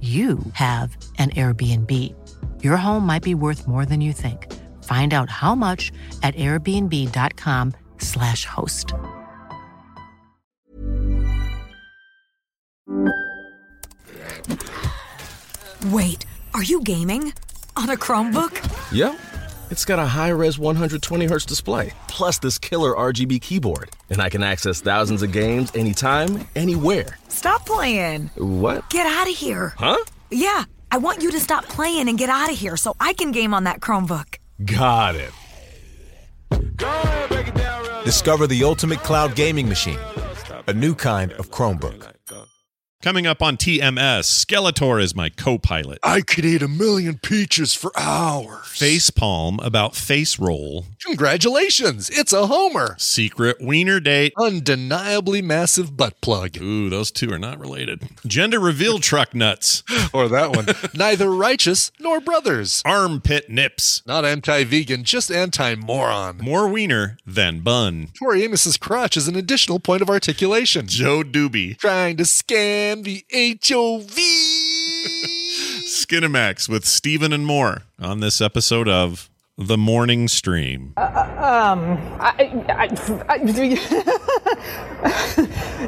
you have an Airbnb. Your home might be worth more than you think. Find out how much at airbnb.com/slash host. Wait, are you gaming? On a Chromebook? Yep. It's got a high res 120Hz display, plus this killer RGB keyboard. And I can access thousands of games anytime, anywhere. Stop playing. What? Get out of here. Huh? Yeah, I want you to stop playing and get out of here so I can game on that Chromebook. Got it. Discover the ultimate cloud gaming machine, a new kind of Chromebook. Coming up on TMS, Skeletor is my co pilot. I could eat a million peaches for hours. Facepalm about face roll. Congratulations, it's a homer. Secret wiener date. Undeniably massive butt plug. Ooh, those two are not related. Gender reveal truck nuts. or that one. Neither righteous nor brothers. Armpit nips. Not anti vegan, just anti moron. More wiener than bun. Tori Amos's crotch is an additional point of articulation. Joe Doobie. Trying to scam the HOV. Skinemax with Stephen and more on this episode of The Morning Stream. Um, I, I, I,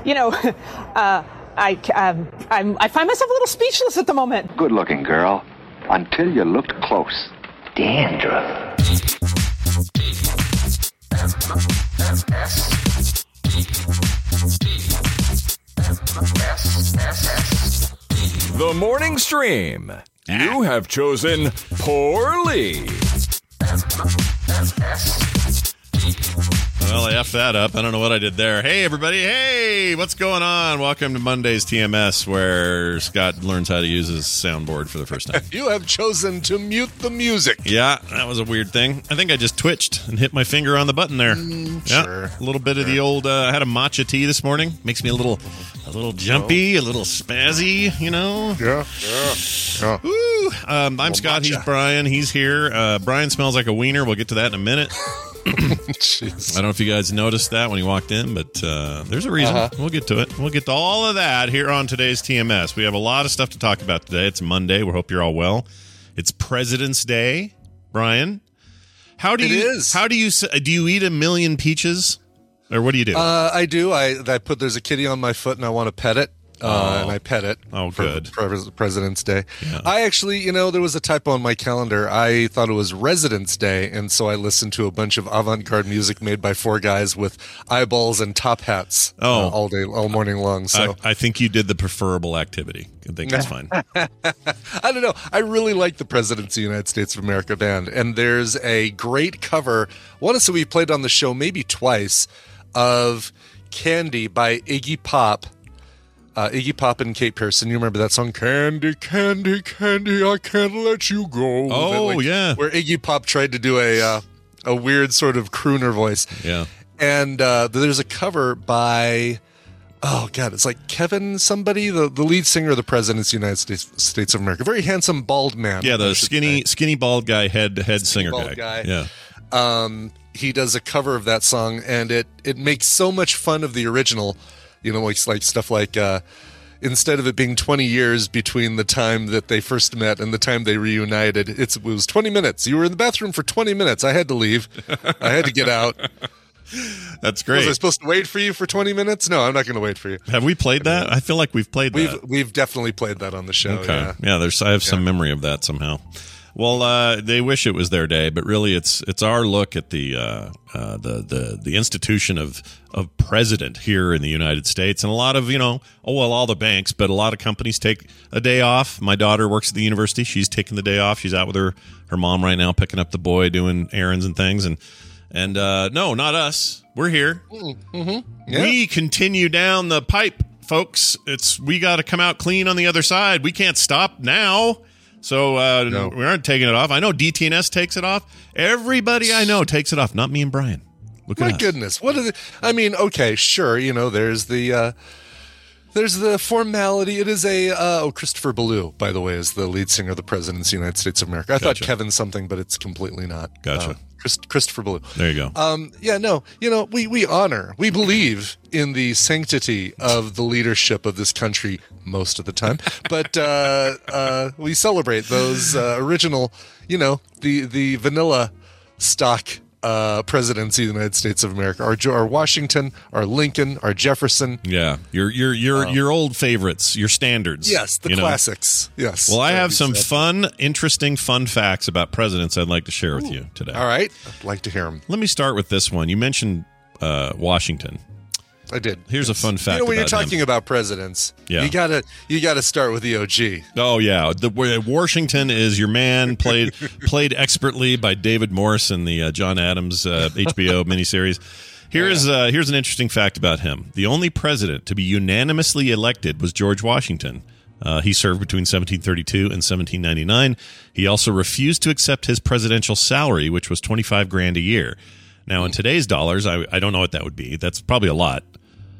you know, uh, I, um, I'm, I find myself a little speechless at the moment. Good looking girl. Until you looked close. Dandruff. The morning stream. You have chosen poorly. Well, I effed that up. I don't know what I did there. Hey, everybody. Hey, what's going on? Welcome to Monday's TMS, where Scott learns how to use his soundboard for the first time. you have chosen to mute the music. Yeah, that was a weird thing. I think I just twitched and hit my finger on the button there. Mm, yeah, sure. a little bit of the old. Uh, I had a matcha tea this morning. Makes me a little, a little jumpy, a little spazzy. You know. Yeah, yeah, yeah. Woo! Um, I'm Scott. He's. Brian. He's here. Uh, Brian smells like a wiener. We'll get to that in a minute. I don't know if you guys noticed that when you walked in, but uh, there's a reason. Uh-huh. We'll get to it. We'll get to all of that here on today's TMS. We have a lot of stuff to talk about today. It's Monday. We hope you're all well. It's President's Day, Brian. How do It you is. how do you do you eat a million peaches, or what do you do? Uh, I do. I I put there's a kitty on my foot and I want to pet it. Uh, Oh. and I pet it. Oh, for good. Pres- President's Day. I actually, you know, there was a typo on my calendar. I thought it was Residence Day, and so I listened to a bunch of avant-garde music made by four guys with eyeballs and top hats. Oh. uh, all day, all morning long. So I, I think you did the preferable activity. I think that's fine. I don't know. I really like the Presidents of the United States of America band, and there's a great cover. One so we played on the show maybe twice of "Candy" by Iggy Pop. Uh, Iggy Pop and Kate Pierson. You remember that song, "Candy, Candy, Candy, I can't let you go." Oh, That, like, yeah. where Iggy Pop tried to do a uh, a weird sort of crooner voice, Yeah. and uh, there's a cover by. Oh God! It's like Kevin somebody, the, the lead singer of the Presidents of the United States, States of America, very handsome bald man. Yeah, the skinny say. skinny bald guy head head singer bald guy. Yeah. Um, he does a cover of that song, and it it makes so much fun of the original. You know, like like stuff like uh, instead of it being 20 years between the time that they first met and the time they reunited, it's, it was 20 minutes. You were in the bathroom for 20 minutes. I had to leave. I had to get out. That's great. Was. I supposed to wait for you for 20 minutes? No, I'm not going to wait for you. Have we played that? I feel like we've played We've that. we've definitely played that on the show. Okay. Yeah. Yeah, there's I have some memory of that somehow. Well, uh, they wish it was their day, but really, it's it's our look at the uh, uh, the the the institution of of president here in the United States, and a lot of you know, oh well, all the banks, but a lot of companies take a day off. My daughter works at the university; she's taking the day off. She's out with her her mom right now, picking up the boy, doing errands and things, and and uh, no, not us. We're here. Yeah. We continue down the pipe, folks. It's we got to come out clean on the other side. We can't stop now. So uh, No. we aren't taking it off. I know DTNS takes it off. Everybody I know takes it off. Not me and Brian. Look at My us. goodness, what are the? I mean, okay, sure, you know, there's the. uh there's the formality. It is a uh, oh Christopher Ballew, by the way, is the lead singer of the President of the United States of America. I thought Gotcha. Kevin something, but it's completely not. Gotcha. Uh, Chris, Christopher Ballew. There you go. Um, yeah, no, you know, we, we honor, we believe in the sanctity of the leadership of this country most of the time, but uh, uh, we celebrate those uh, original, you know, the the vanilla stock uh, presidency of the United States of America. Our, our Washington, our Lincoln, our Jefferson. yeah, your your your your old favorites, your standards. Um, Yes, the you know. classics. Yes. Well, I have some exactly. fun, interesting, fun facts about presidents I'd like to share with you today. All right, I'd like to hear them. Let me start with this one. You mentioned uh, Washington. I did. Here's a fun fact You know, when you're about him. talking about presidents, Yeah. you gotta you gotta start with the OG. Oh yeah, the Washington is your man played played expertly by David Morse in the uh, John Adams uh, HBO miniseries. Here's uh, here's an interesting fact about him. The only president to be unanimously elected was George Washington. Uh, he served between 1732 and 1799. He also refused to accept his presidential salary, which was 25 grand a year. Now, in today's dollars, I, I don't know what that would be. That's probably a lot.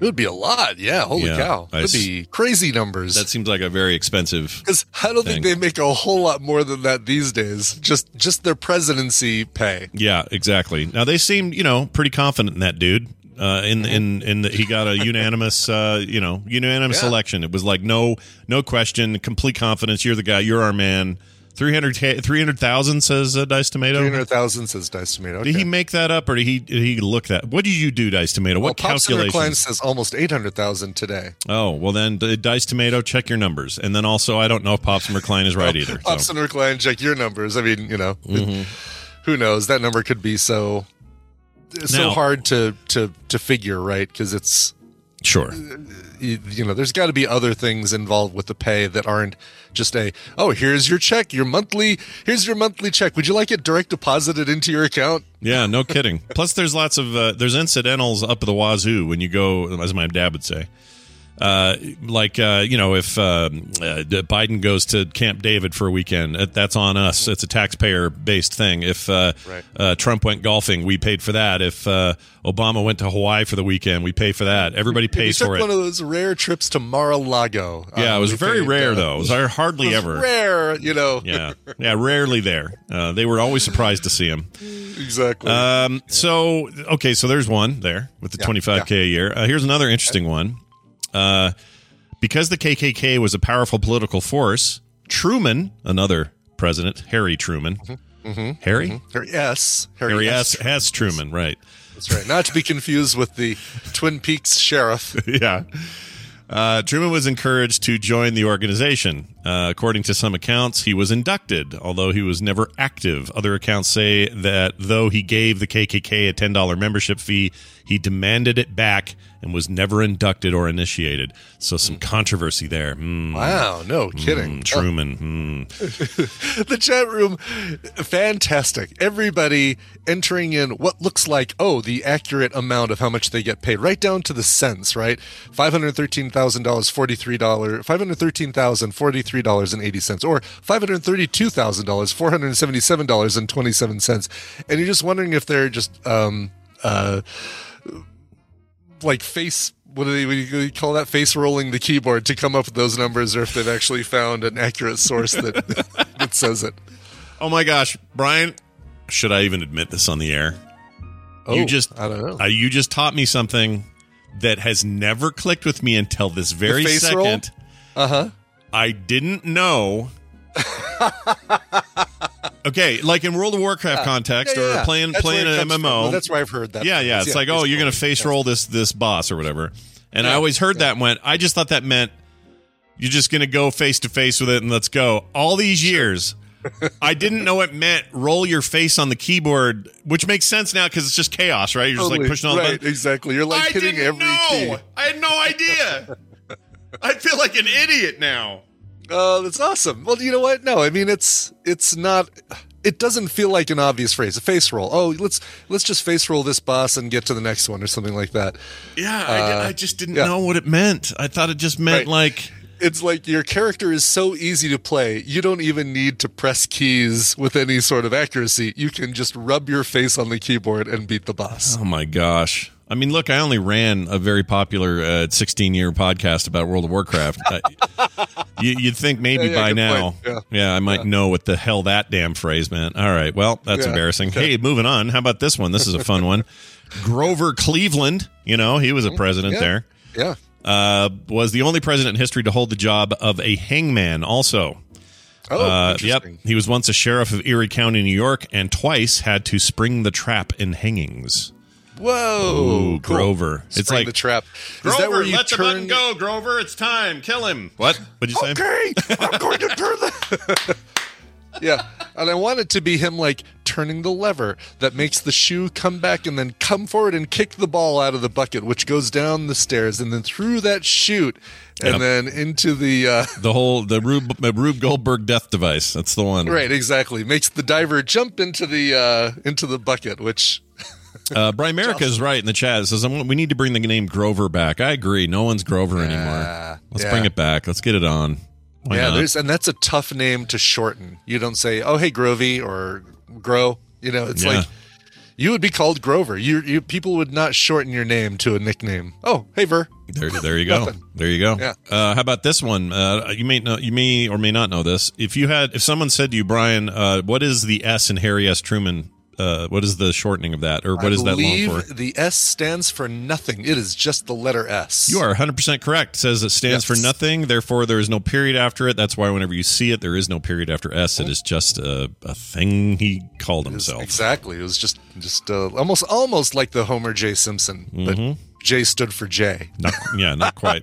It would be a lot. Yeah, holy Yeah, cow. Would be crazy numbers. That seems like a very expensive. because I don't thing. think they make a whole lot more than that these days. Just just their presidency pay. Yeah, exactly. Now they seemed, you know, pretty confident in that dude. Uh, in in in the, he got a unanimous, uh, you know, unanimous Yeah. election. It was like no no question, complete confidence. You're the guy. You're our man. 300 300,000 says uh, Dice Tomato. Three hundred thousand says Dice Tomato. Did he make that up, or did he did he look that? What did you do, Dice Tomato? Well, what Center Klein says almost eight hundred thousand today. Oh, well then, Dice Tomato, check your numbers, and then also I don't know if Pops McCline is right either. Pop so. Klein, check your numbers. I mean, you know, Mm-hmm. who knows? That number could be so so Now- hard to to to figure, right? Because it's Sure. you, know, there's got to be other things involved with the pay that aren't just a oh, here's your check, your monthly, here's your monthly check. Would you like it direct deposited into your account? Yeah, no kidding. Plus, there's lots of uh, there's incidentals up the wazoo when you go, as my dad would say. Uh, like uh, you know, if um, uh, Biden goes to Camp David for a weekend, uh, that's on us. It's a taxpayer-based thing. If uh, Right. uh, Trump went golfing, we paid for that. If uh, Obama went to Hawaii for the weekend, we pay for that. Everybody pays for one of those rare trips to Mar-a-Lago. Yeah, Um, it was very paid, rare uh, though. It was hardly it was ever. rare. You know, Yeah, yeah, rarely there. Uh, they were always surprised to see him. exactly. Um, so okay, so there's one there with the Yeah, 25k a year. Uh, here's another interesting one. Uh, because the KKK was a powerful political force, Truman, another president, Harry Truman, mm-hmm. Mm-hmm. Mm-hmm. Harry, Harry S. Harry S. S. Truman, right? That's right. Not to be confused with the Twin Peaks sheriff. yeah. Uh, Truman was encouraged to join the organization. Uh, according to some accounts, he was inducted, although he was never active. Other accounts say that though he gave the KKK a $10 membership fee, he demanded it back and was never inducted or initiated. So some controversy there. Hmm. Wow, no kidding. Hmm, Truman. hmm. the chat room fantastic everybody entering in what looks like oh the accurate amount of how much they get paid right down to the cents right $513000 $43 $513043.80 or five hundred thirty two thousand dollars $477.27 and you're just wondering if they're just um uh like face what do they what do you call that face rolling the keyboard to come up with those numbers or if they've actually found an accurate source that that says it Oh my gosh, Brian, should I even admit this on the air? Oh, you just I don't know. Uh, you just taught me something that has never clicked with me until this very second. uh-huh I didn't know Okay, like in World of Warcraft context Yeah, yeah, or playing That's playing an. MMO. Well, that's where I've heard that. Yeah, yeah. It's like, oh, you're gonna face roll this this boss or whatever. And I always heard that and went, I just thought that meant you're just gonna go face to face with it and let's go. All these years, I didn't know it meant roll your face on the keyboard, which makes sense now because it's just chaos, right? You're just like pushing all the right, buttons. exactly. You're like I hitting didn't every know. key. I had no idea. I feel like an idiot now. Oh, that's awesome. Well, you know what? No, I mean it's it's not. It doesn't feel like an obvious phrase. A face roll. Oh, let's let's just face roll this boss and get to the next one or something like that. Yeah, I, Uh, I just didn't yeah. know what it meant. I thought it just meant Right. like It's like your character is so easy to play. You don't even need to press keys with any sort of accuracy. You can just rub your face on the keyboard and beat the boss. Oh my gosh. I mean, look, I only ran a very popular uh, 16 year podcast about World of Warcraft. I, you, you'd think maybe Yeah, yeah, by now, point. Yeah. I might know what the hell that damn phrase meant. All right. Well, that's Yeah. embarrassing. Hey, moving on. How about this one? This is a fun one. Grover Cleveland, you know, he was a mm-hmm. president Yeah. there, Yeah. Uh, was the only president in history to hold the job of a hangman, also. Oh, Uh, yep. He was once a sheriff of Erie County, New York, and twice had to spring the trap in hangings. Whoa, Ooh, cool. Grover. It's like the trap. Grover, is that where you let the button go, Grover. It's time. Kill him. What? What'd you say? Okay, I'm going to turn the. yeah, and I want it to be him like turning the lever that makes the shoe come back and then come forward and kick the ball out of the bucket, which goes down the stairs and then through that chute and Yep. then into the. Uh, The whole the Rube, Rube Goldberg death device. That's the one. right, exactly. Makes the diver jump into the uh, into the bucket, which Uh, Brian Merrick is right in the chat. It says "I'm- we need to bring the name Grover back. I agree. No one's Grover anymore. Let's yeah. bring it back. Let's get it on. Why yeah, not? there's and that's a tough name to shorten. You don't say, "Oh, hey, Grovey" or "Grow." You know, it's Yeah. like you would be called Grover. You, you people would not shorten your name to a nickname. Oh, hey, Ver. There, there you go. There you go. Yeah. Uh, how about this one? Uh, you may know, you may or may not know this. If you had, if someone said to you, Brian, uh, what is the S in Harry S. Truman? Uh, what is the shortening of that, or what I is that long for? The S stands for nothing. It is just the letter S. You are 100% correct. It says it stands for nothing, therefore there is no period after it. That's why whenever you see it, there is no period after S. It is just a, a thing he called himself. Exactly. It was just just uh, almost almost like the Homer J Simpson, but Mm-hmm. J stood for J. Not, yeah, not quite.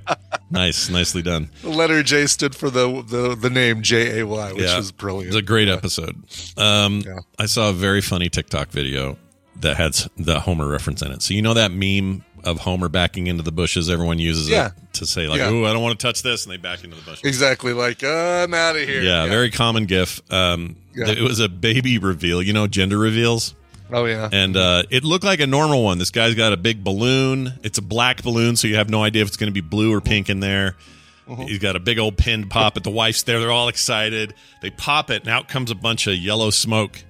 nice, nicely done. The letter J stood for the the, the name J A Y, which yeah, was brilliant. It's a great episode. Um, Yeah. I saw a very funny TikTok video that had the Homer reference in it. So you know that meme of Homer backing into the bushes. Everyone uses Yeah. it to say like, Yeah. "Ooh, I don't want to touch this," and they back into the bushes. Exactly. Like uh, I'm out of here. Yeah, very common GIF. Um, Yeah. It was a baby reveal. You know, gender reveals. Oh yeah. and uh, it looked like a normal one. This guy's got a big balloon. It's a black balloon, so you have no idea if it's going to be blue or pink in there. He's got a big old pinned pop it. The wife's there. They're all excited. They pop it, and out comes a bunch of yellow smoke.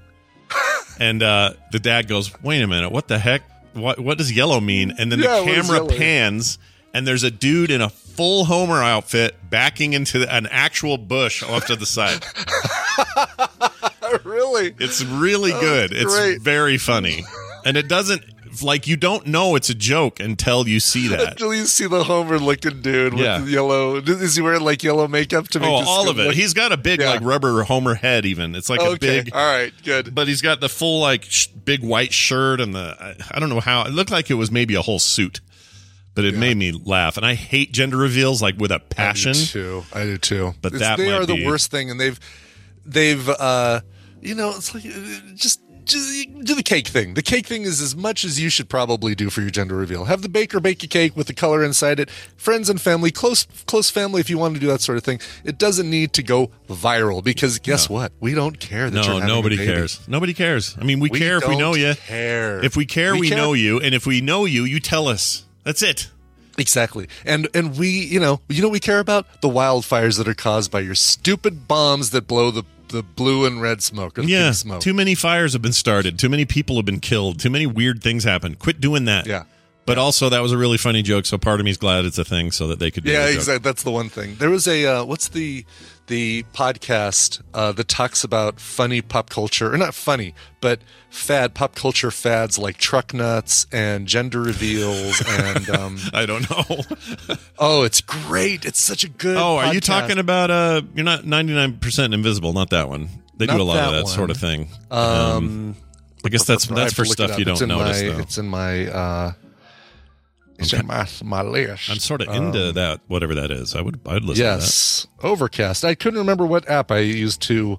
and uh, the dad goes, "Wait a minute, what the heck? What what does yellow mean?" And then Yeah, the camera pans, and there's a dude in a full Homer outfit backing into an actual bush off to the side. really? It's really good. It's great. very funny. And it doesn't like you don't know it's a joke until you see that. Until you see the Homer looking dude with Yeah. yellow. Is he wearing like yellow makeup to make Oh, all of it. look? He's got a big Yeah. like rubber Homer head even. It's like a big All right. Good. but he's got the full like sh- big white shirt and the I, I don't know how it looked like it was maybe a whole suit. But it made me laugh and I hate gender reveals like with a passion. I do too. I do too. But It's- that they are the worst thing, and they've they've uh you know it's like uh, just. Just do the cake thing. The cake thing is as much as you should probably do for your gender reveal. Have the baker bake a cake with the color inside it. Friends and family, close close family, if you want to do that sort of thing. It doesn't need to go viral because guess what? We don't care that you're No, nobody cares. Nobody cares. I mean, we, We care if we know you. care. If we care, we, We care. know you, and if we know you, you tell us. That's it. Exactly. And and we, you know, you know what we care about? The wildfires that are caused by your stupid bombs that blow the the blue and red smoke Yeah, smoke. too many fires have been started. Too many people have been killed. Too many weird things happen. Quit doing that. Yeah. But also, that was a really funny joke. So part of me's glad it's a thing, so that they could. Do yeah, exactly. That's the one thing. There was a uh, what's the the podcast uh, that talks about funny pop culture, or not funny, but fad pop culture fads like truck nuts and gender reveals and um, I don't know. oh, it's great. It's such a good. oh, are you talking about? Uh, you're not 99 percent invisible. Not that one. They Not do a lot of that that sort of thing. Um, I guess that's that's for to look it stuff you don't notice my, though. It's in my. uh It's in my my list. I'm sort of into that, whatever that is. I would I'd listen Yes, Overcast. I couldn't remember what app I used to.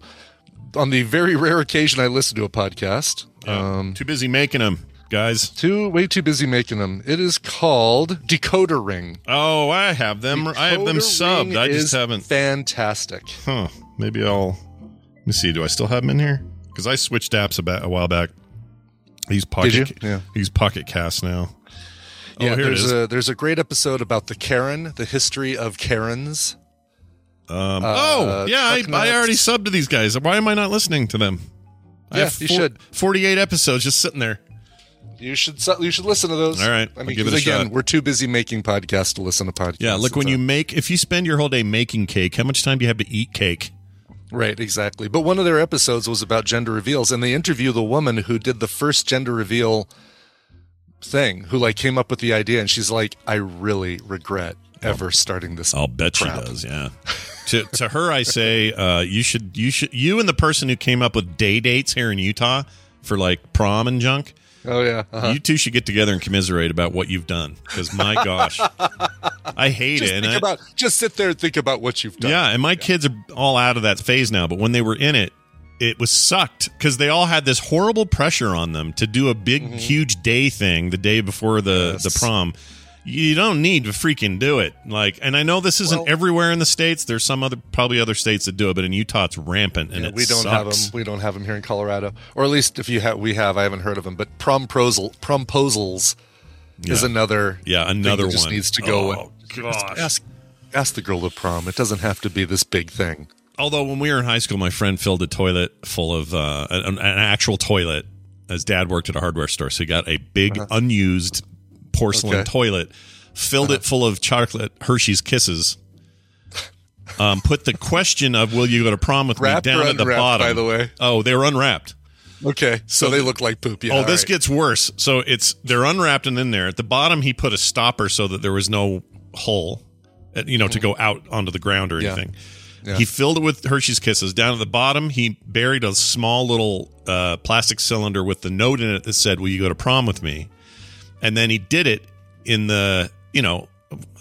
On the very rare occasion I listen to a podcast. Yeah. um, Too busy making them, guys. too way too busy making them. It is called Decoder Ring. Oh, I have them. I have them Decoder subbed. I just haven't. Fantastic. Huh. Maybe I'll. Let me see. Do I still have them in here? Because I switched apps about a while back. Use Pocket. Did you? Yeah. Use Pocket Cast now. Yeah, oh, there's a there's a great episode about the Karen, the history of Karens. Um, Uh, oh, yeah, I, I already subbed to these guys. Why am I not listening to them? I Yeah, have you should. 48 episodes just sitting there. You should you should listen to those. All right, I mean, give it 'cause a again, shot. we're too busy making podcasts to listen to podcasts. Yeah, look, when you make, if you spend your whole day making cake, how much time do you have to eat cake? right, exactly. But one of their episodes was about gender reveals, and they interview the woman who did the first gender reveal thing, who like came up with the idea, and she's like, "I really regret ever starting this." I'll bet crap." she does. Yeah. to to her, I say, uh, you should you should you and the person who came up with day dates here in Utah for like prom and junk. Oh yeah, uh-huh. You two should get together and commiserate about what you've done. Because my gosh, I hate just it. and think I- about just sit there and think about what you've done. Yeah, and my kids are all out of that phase now. But when they were in it, it was sucked because they all had this horrible pressure on them to do a big, huge day thing the day before the Mm-hmm. Yes. the prom. You don't need to freaking do it. Like, and I know this isn't Well- everywhere in the states. There's some other, probably other states that do it, but in Utah it's rampant, and Yeah, it we don't have them. We don't have them here in Colorado, or at least if you have, we have. I haven't heard of them. But prom promposal, promposals is Yeah. another. Yeah, thing another that just one. needs to go. Oh, gosh. Ask, ask the girl to prom. It doesn't have to be this big thing. Although when we were in high school, my friend filled a toilet full of uh, an, an actual toilet. His dad worked at a hardware store, so he got a big unused porcelain Uh-huh. Okay. toilet, filled it full of chocolate Hershey's Kisses. Um, put the question of "Will you go to prom with Wrapped me?" down at the bottom. by the way? oh, they were unwrapped. Okay, so, So they the- look like poop. Yeah. oh, this right. gets worse. So it's they're unwrapped and in there. At the bottom, he put a stopper so that there was no hole, uh, you know, to go out onto the ground or Yeah. anything. Yeah. He filled it with Hershey's Kisses. Down at the bottom, he buried a small little uh, plastic cylinder with the note in it that said, "Will you go to prom with me?" And then he did it in the, you know,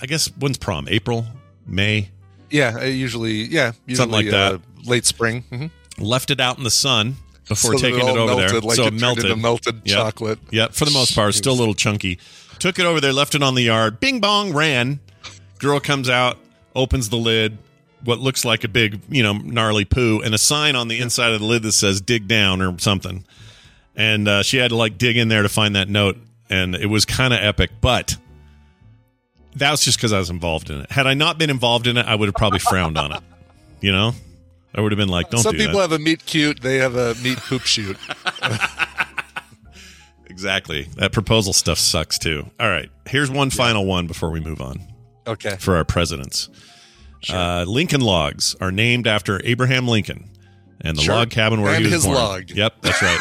I guess when's prom? April, May. Yeah, uh, usually. Yeah, usually, Something like that. Uh, late spring. hmm Left it out in the sun before So taking it it over there. like so it it melted. melted Yep. chocolate. Yep. For the most part, still a little chunky. Took it over there, left it on the yard. Bing bong, ran. Girl comes out, opens the lid. What looks like a big, you know, gnarly poo, and a sign on the inside of the lid that says "dig down" or something. And uh, she had to like dig in there to find that note, and it was kind of epic. But that was just because I was involved in it. Had I not been involved in it, I would have probably frowned on it. You know, I would have been like, "Don't Some do people that." have a meet cute. They have a meat poop shoot. Exactly. That proposal stuff sucks too. All right. Here's one final one before we move on Okay. for our presidents. Uh, Lincoln logs are named after Abraham Lincoln and the Sure. log cabin where And he was his born. log. Yep, that's right.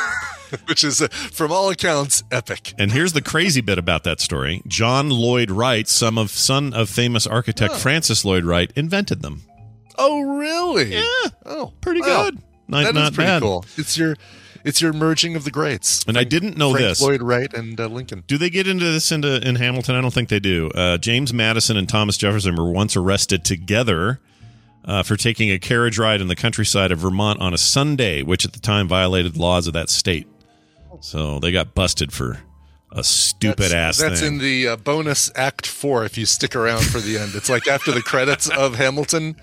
Which is, uh, from all accounts, epic. and here's the crazy bit about that story: John Lloyd Wright, son of son of famous architect Francis Lloyd Wright, invented them. Oh, really? Yeah. Oh, Pretty wow. good. Not, That is pretty bad. cool. It's your, it's your merging of the greats. And I didn't know Frank this. Lloyd Wright and uh, Lincoln. Do they get into this into in Hamilton? I don't think they do. Uh, James Madison and Thomas Jefferson were once arrested together uh, for taking a carriage ride in the countryside of Vermont on a Sunday, which at the time violated laws of that state. So they got busted for a stupid ass That's thing. in the uh, bonus Act Four. If you stick around for the end, it's like after the credits of Hamilton.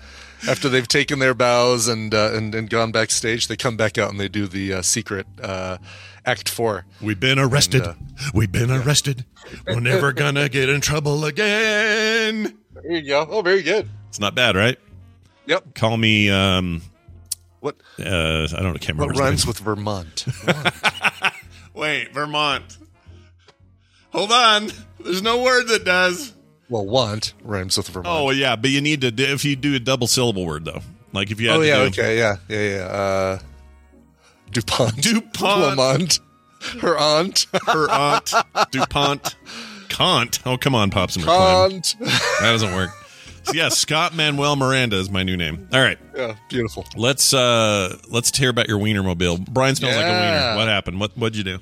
After they've taken their bows and uh, and and gone backstage, they come back out and they do the uh, secret uh, Act Four. We've been arrested. And, uh, We've been arrested. We're never gonna get in trouble again. There you go. Oh, very good. It's not bad, right? Yep. Call me. Um, What uh, I don't. I can't remember. what rhymes with Vermont? Wait, Vermont. Hold on. There's no word that does. Well, want rhymes with Vermont. Oh yeah, but you need to if you do a double syllable word though. Like if you had Oh yeah, do, okay, yeah, yeah, yeah. Uh, Dupont, DuPont. Lamont, her aunt, her aunt, DuPont, Kant. Oh come on, Pops and. Aunt. That doesn't work. So yeah, Scott Manuel Miranda is my new name. All right, Yeah, beautiful. let's uh let's hear about your wiener mobile Brian smells like a wiener. What happened? What what'd you do?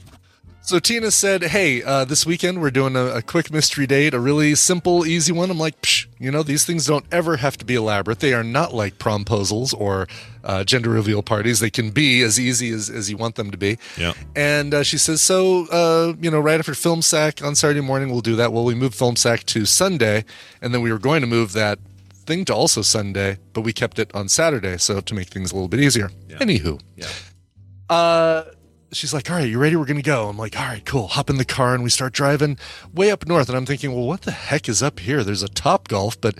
So Tina said, "Hey, uh, this weekend we're doing a, a quick mystery date, a really simple, easy one." I'm like, Psh, you know, these things don't ever have to be elaborate. They are not like promposals or uh, gender reveal parties. They can be as easy as, as you want them to be. Yeah. And uh, she says, "So, uh, you know, right after Film Sack on Saturday morning, we'll do that. Well, we moved Film Sack to Sunday, and then we were going to move that thing to also Sunday, but we kept it on Saturday, so to make things a little bit easier. Anywho, Yeah. uh she's like all right you ready? We're gonna go. I'm like all right cool. Hop in the car and we start driving way up north and i'm thinking well what the heck is up here? There's a top golf but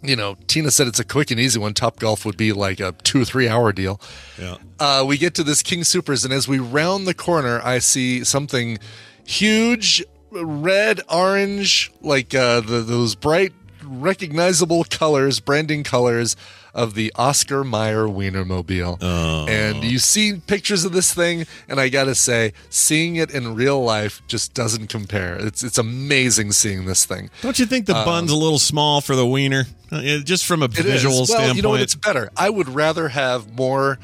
you know tina said it's a quick and easy one. Top golf would be like a two or three hour deal. Yeah. uh, we get to this King Soopers, and as we round the corner, I see something huge, red, orange, like uh, the, those bright, recognizable colors, branding colors of the Oscar Mayer Wienermobile. And you see pictures of this thing, and I gotta say, seeing it in real life just doesn't compare. It's it's amazing seeing this thing. Don't you think the bun's a little small for the wiener? Uh, just from a visual well, standpoint. you know what? It's better. I would rather have more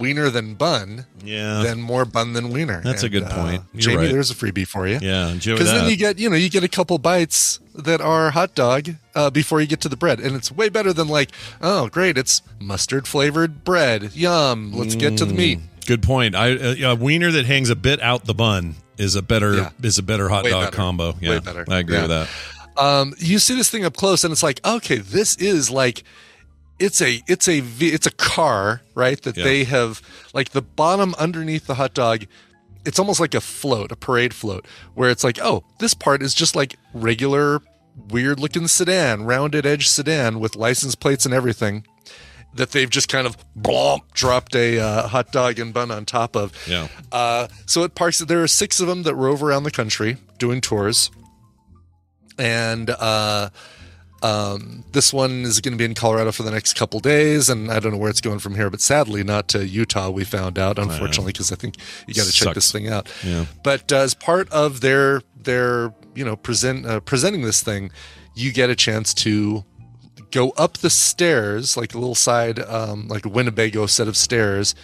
wiener than bun. Yeah. then more bun than wiener. That's a good point. You're Jamie, right. there's a freebie for you. yeah, Because then you get, you know, you get a couple bites that are hot dog uh, before you get to the bread, and it's way better than like, oh, great, it's mustard flavored bread. Yum. Let's get to the meat. Good point. I uh, a wiener that hangs a bit out the bun is a better Yeah. is a better hot Way dog better. combo. Yeah, Way better. I agree Yeah. with that. um, you see this thing up close and it's like okay this is like it's a it's a v- it's a car right that Yeah. they have like the bottom underneath the hot dog it's almost like a float a parade float where it's like oh this part is just like regular weird looking sedan rounded edge sedan with license plates and everything that they've just kind of blomp dropped a uh, hot dog and bun on top of Yeah. uh, so it parks. There are six of them that rove around the country doing tours, and uh, um, this one is going to be in Colorado for the next couple days, and I don't know where it's going from here, but sadly not to Utah. We found out, unfortunately, because I think you got to check this thing out. Yeah. But uh, as part of their their you know present uh, presenting this thing, you get a chance to go up the stairs like a little side um, like a Winnebago set of stairs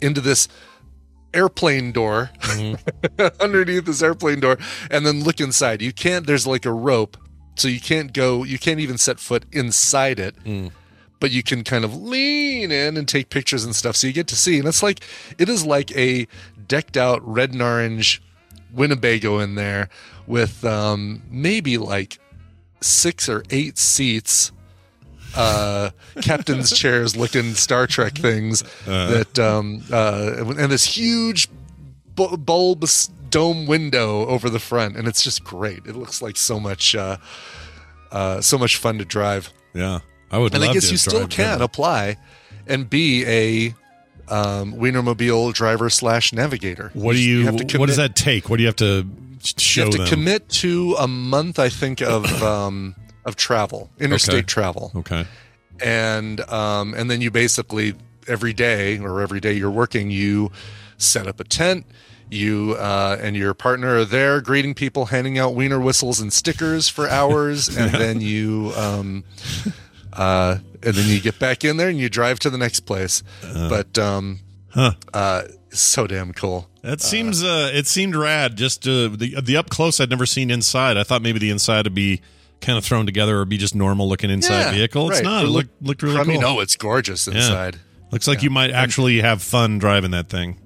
into this airplane door underneath this airplane door and then look inside you can't there's like a rope so you can't go you can't even set foot inside it but you can kind of lean in and take pictures and stuff so you get to see. And it's like it is like a decked out red and orange winnebago in there with um maybe like six or eight seats uh captain's chairs looking star trek things that um uh and this huge bu- bulbous dome window over the front and it's just great it looks like so much uh uh so much fun to drive Yeah, I would. and I guess you still can that. apply and be a um Wienermobile driver slash navigator What do you? have to what does that take? What do you have to show you have to them? commit to a month i think of um of travel interstate Okay. travel Okay. and um, and then you basically every day or every day you're working, you set up a tent. You uh, and your partner are there greeting people, handing out wiener whistles and stickers for hours, and then you um, uh, and then you get back in there and you drive to the next place. but um, Huh. uh, so damn cool. That seems. Uh, it seemed rad. Just uh, the the up close. I'd never seen inside. I thought maybe the inside would be kind of thrown together or be just normal looking inside Yeah, vehicle. It's right. not. It Look- looked looked really I cool. mean, oh, it's gorgeous inside. Looks like you might actually have fun driving that thing.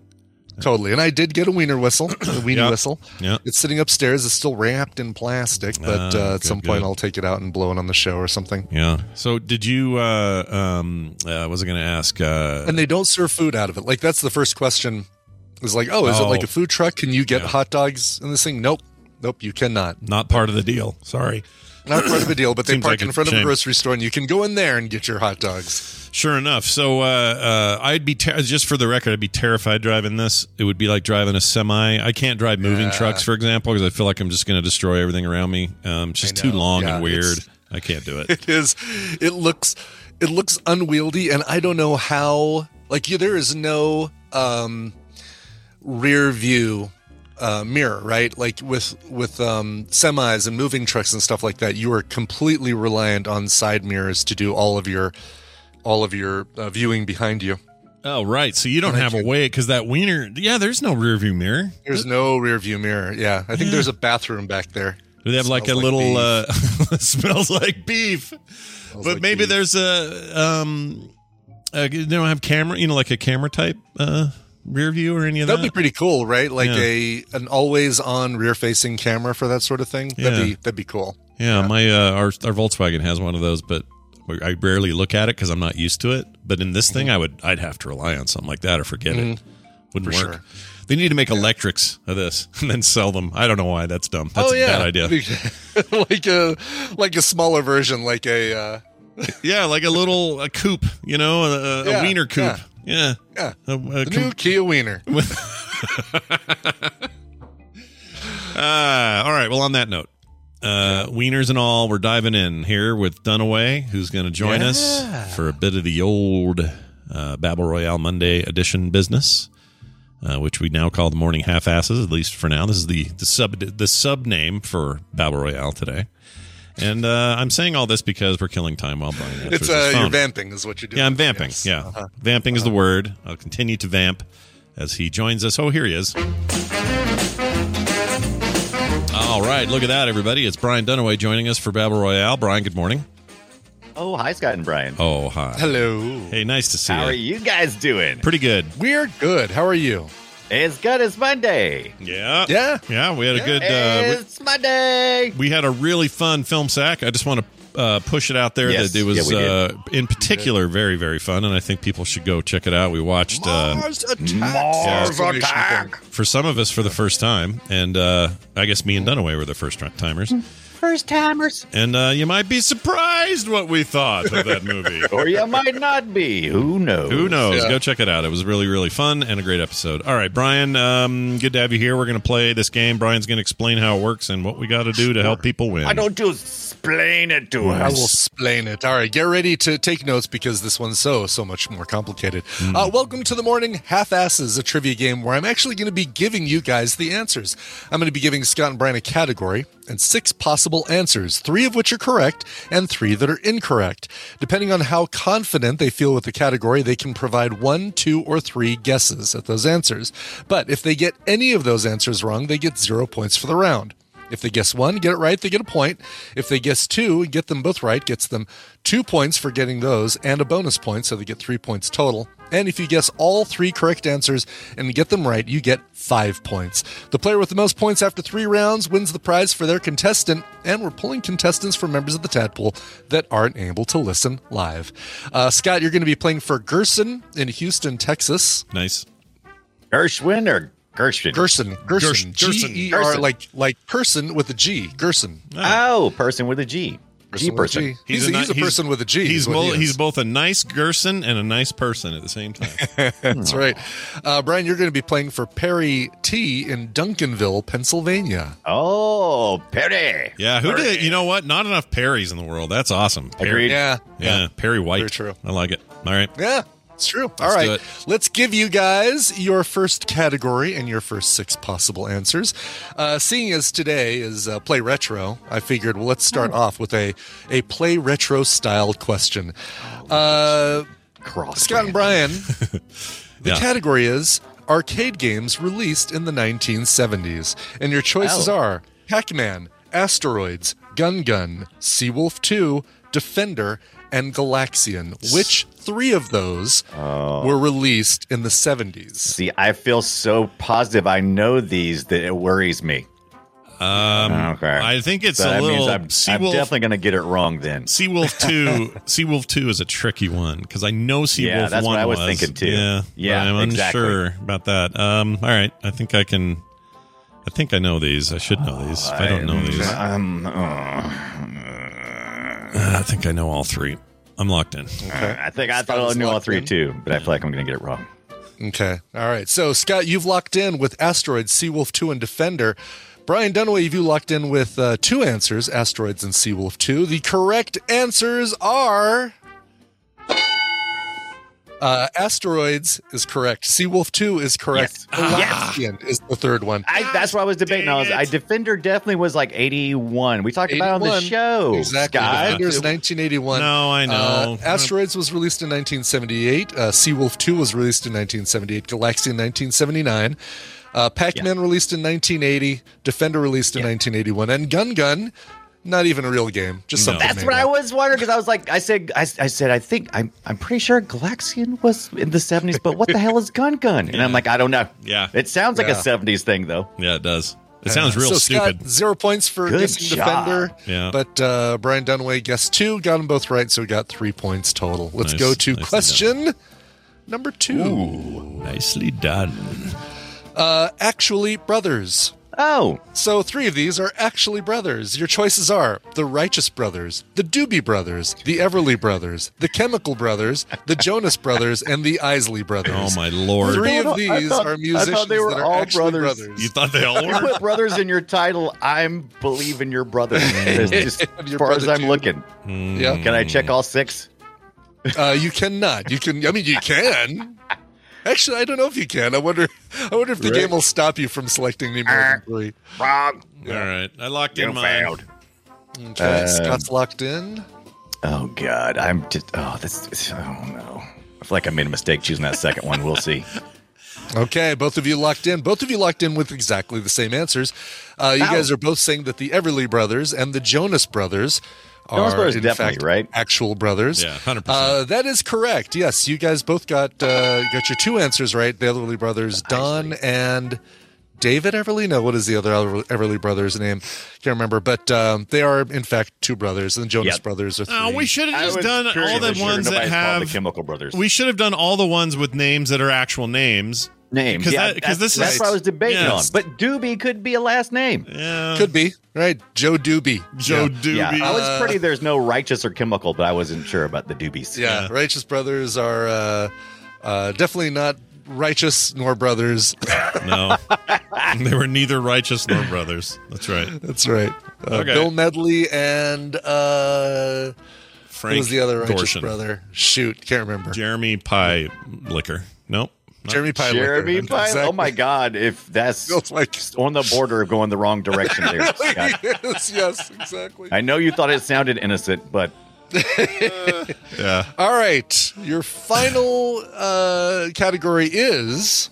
Totally. And I did get a wiener whistle, a weenie Yeah. whistle. Yeah. It's sitting upstairs. It's still wrapped in plastic, but Ah, uh, at good, some point good. I'll take it out and blow it on the show or something. Yeah. So did you? Uh, um, uh, was I going to ask? Uh, And they don't serve food out of it. Like that's the first question. Is like, oh, is it Oh. like a food truck? Can you get Yeah. hot dogs in this thing? Nope. Nope, you cannot. not part of the deal. Sorry. Not part of the deal, but they Seems park like in front of a shame. grocery store and you can go in there and get your hot dogs. Sure enough. So uh, uh, I'd be ter- just for the record, I'd be terrified driving this. It would be like driving a semi. I can't drive moving trucks, for example, because I feel like I'm just going to destroy everything around me. Um, it's just too know. long Yeah, and weird. it's- I can't do it. It is. It looks. It looks unwieldy, and I don't know how. Like, you, there is no um, rear view uh, mirror, right? Like with with um, semis and moving trucks and stuff like that, you are completely reliant on side mirrors to do all of your all of your uh, viewing behind you. Oh, right. So you don't have a way because that wiener. Yeah, there's no rear view mirror. There's no rear view mirror. Yeah, I think there's a bathroom back there. Do they have like a like little? uh smells like beef. but like maybe beef. there's a um. Uh, they don't have camera. You know, like a camera type uh rear view or any of That'd be that. pretty cool, right? Like Yeah. a an always on rear facing camera for that sort of thing. That'd Yeah. be that'd be cool. Yeah, my uh, our our Volkswagen has one of those, but I rarely look at it because I'm not used to it. But in this thing, I would I'd have to rely on something like that or forget it. Wouldn't Mm-hmm. For work. sure. They need to make electrics of this and then sell them. I don't know why. That's dumb. That's oh a bad idea. like a like a smaller version, like a uh, Yeah, like a little a coupe, you know, a, a Yeah, wiener coupe. Yeah, yeah, A- a the coupe. new Kia Wiener. Uh, all right. Well, on that note, uh, wieners and all, we're diving in here with Dunaway, who's going to join us for a bit of the old uh, Babel Royale Monday edition business, uh, which we now call the Morning Half Asses, at least for now. This is the the sub the sub name for Babel Royale today. And uh, I'm saying all this because we're killing time while Brian answers It's his uh, phone. you're vamping, is what you're doing. Yeah, I'm vamping. Yes. Yeah, Uh-huh. vamping is the word. I'll continue to vamp as he joins us. Oh, here he is. All right, look at that, everybody. It's Brian Dunaway joining us for Babel Royale. Brian, good morning. Oh, hi, Scott and Brian. Oh, hi. Hello. Hey, nice to see How you. How are you guys doing? Pretty good. We're good. How are you? It's good as Monday. Yeah. Yeah. Yeah, we had a good. Uh, it's Monday. we, we had a really fun film sack. I just want to uh, push it out there Yes. that it was, Yeah, uh, in particular, very, very fun, and I think people should go check it out. We watched. Uh, Mars attack. Mars Exclamation attack. for some of us for the first time, and uh, I guess me and Dunaway were the first timers. First timers. And uh, you might be surprised what we thought of that movie. Or you might not be. Who knows? Who knows? Yeah. Go check it out. It was really, really fun and a great episode. All right, Brian, um, good to have you here. We're going to play this game. Brian's going to explain how it works and what we got to do to help people win. I don't you explain it to us. I will explain it. All right, get ready to take notes because this one's so so much more complicated. Hmm. Uh, welcome to the morning half asses, a trivia game where I'm actually going to be giving you guys the answers. I'm going to be giving Scott and Brian a category and six possible answers, three of which are correct and three that are incorrect. Depending on how confident they feel with the category, they can provide one, two, or three guesses at those answers. But if they get any of those answers wrong, they get zero points for the round. If they guess one, get it right, they get a point. If they guess two get them both right, gets them two points for getting those and a bonus point, so they get three points total. And if you guess all three correct answers and get them right, you get five points. The player with the most points after three rounds wins the prize for their contestant, and we're pulling contestants from members of the tadpole that aren't able to listen live. Uh, Scott, you're going to be playing for Gerson in Houston, Texas. nice. Gershwin or Gershwin? Gerson, Gerson, Gerson. G E R, Gerson. like like person with a G, Gerson. Oh, person with a G. G with a person. G. He's, a, ni- he's a person with a G. He's, is mo- he he's both a nice Gerson and a nice person at the same time. That's right. Uh, Brian, you're going to be playing for Perry T in Duncanville, Pennsylvania. Oh, Perry. yeah, who did? You know what? Not enough Perrys in the world. That's awesome. Perry. Agreed. Yeah. Yeah, Perry White. Very true. I like it. All right. Yeah, it's true. All Let's right. do it. Let's give you guys your first category and your first six possible answers. Uh, seeing as today is uh, Play Retro, I figured, well, let's start off with a, a Play Retro style question. Uh, Cross. Scott and Brian, the Yeah. category is arcade games released in the 1970s. And your choices Oh. are Pac Man, Asteroids, Gun Gun, Seawolf 2, Defender, and Galaxian. Which three of those Oh. were released in the 70s? See, I feel so positive I know these that it worries me. Um, Okay. I think it's So a that little. means I'm, I'm definitely going to get it wrong then. Seawolf two. Seawolf two is a tricky one because I know Seawolf Yeah, that's one what I was thinking, too. Yeah, Yeah, I'm exactly. unsure about that. Um, all right, I think I can. I think I know these. I should know these. If I don't know these, Um, uh, I think I know all three. I'm locked in. I think I thought I knew all three in. too, but I feel like I'm going to get it wrong. Okay. All right. So, Scott, you've locked in with Asteroids, Seawolf 2, and Defender. Brian Dunaway, you've locked in with uh, two answers Asteroids and Seawolf 2. The correct answers are. Uh, asteroids is correct. Seawolf 2 is correct. Galaxian is the third one. I, that's what I was debating. I was, I Defender definitely was like 81. We talked about it on the 81. show. Exactly. Scott. Defenders 1981. No, I know. Uh, Asteroids was released in 1978. Uh, Seawolf 2 was released in 1978. Galaxian 1979. Uh, Pac-Man released in 1980. Defender released in 1981. And Gun Gun, not even a real game, just No. something. That's made what I was wondering because I was like, I said, I, I said, I think I'm, I'm pretty sure Galaxian was in the 70s, but what the hell is Gun Gun? And I'm like, I don't know. Yeah. It sounds like Yeah. a 70s thing though. Yeah, it does. It sounds real so stupid. Scott, zero points for Good guessing job. Defender. Yeah. But uh, Brian Dunaway guessed two, got them both right, so we got three points total. Let's Nice. go to Nicely question number two. Nicely done. Uh, actually, brothers. Oh, So three of these are actually brothers. Your choices are the Righteous Brothers, the Doobie Brothers, the Everly Brothers, the Chemical Brothers, the Jonas Brothers, and the Isley Brothers. Oh my lord! Three of these thought- are I thought musicians they were that are all actually brothers. brothers. You thought they all were? you put brothers in your title. I'm believe in your brother. As, just as Your far as I'm too. looking, yeah, can I check all six? uh, you cannot. You can. I mean, you can. Actually, I don't know if you can. I wonder. I wonder if the Really? game will stop you from selecting any more than three. Wrong. All right, I locked You in mine. failed. Okay, Um, Scott's locked in. Oh God, I'm just. Oh, this. Oh no. I feel like I made a mistake choosing that second one. We'll see. Okay, both of you locked in. Both of you locked in with exactly the same answers. Uh, you Ow. guys are both saying that the Everly Brothers and the Jonas Brothers are Jonas Brothers in definitely, fact right? actual brothers. Yeah, 100%. Uh, that is correct. Yes, you guys both got uh, got your two answers right. The Everly Brothers, Don and David Everly. No, what is the other Everly Brothers' name? Can't remember. But um, they are in fact two brothers, and the Jonas Yep. Brothers are three. Oh, we should have just done all the sure ones that have. the Chemical Brothers. We should have done all the ones with names that are actual names. Names. 'Cause Yeah, that- 'cause that's, this that's is- what I was debating yes. on. But Doobie could be a last name. Yeah, Could be right, Joe Doobie. Joe Yeah. Doobie. Yeah, I was pretty. There's no righteous or chemical, but I wasn't sure about the Doobies. Yeah, Yeah. righteous brothers are uh, uh, definitely not righteous nor brothers. no, they were neither righteous nor brothers. That's right. That's right. Uh, Okay. Bill Medley and uh, Frank what was the other righteous Gorshin. brother? Shoot, can't remember. Jeremy Pie Liquor. Nope. Jeremy Pie. Jeremy Licker. Pyle. Exactly. Oh my God! If that's Feels like on the border of going the wrong direction there, Scott. yes, yes, exactly. I know you thought it sounded innocent, but Yeah. All right, your final uh, category is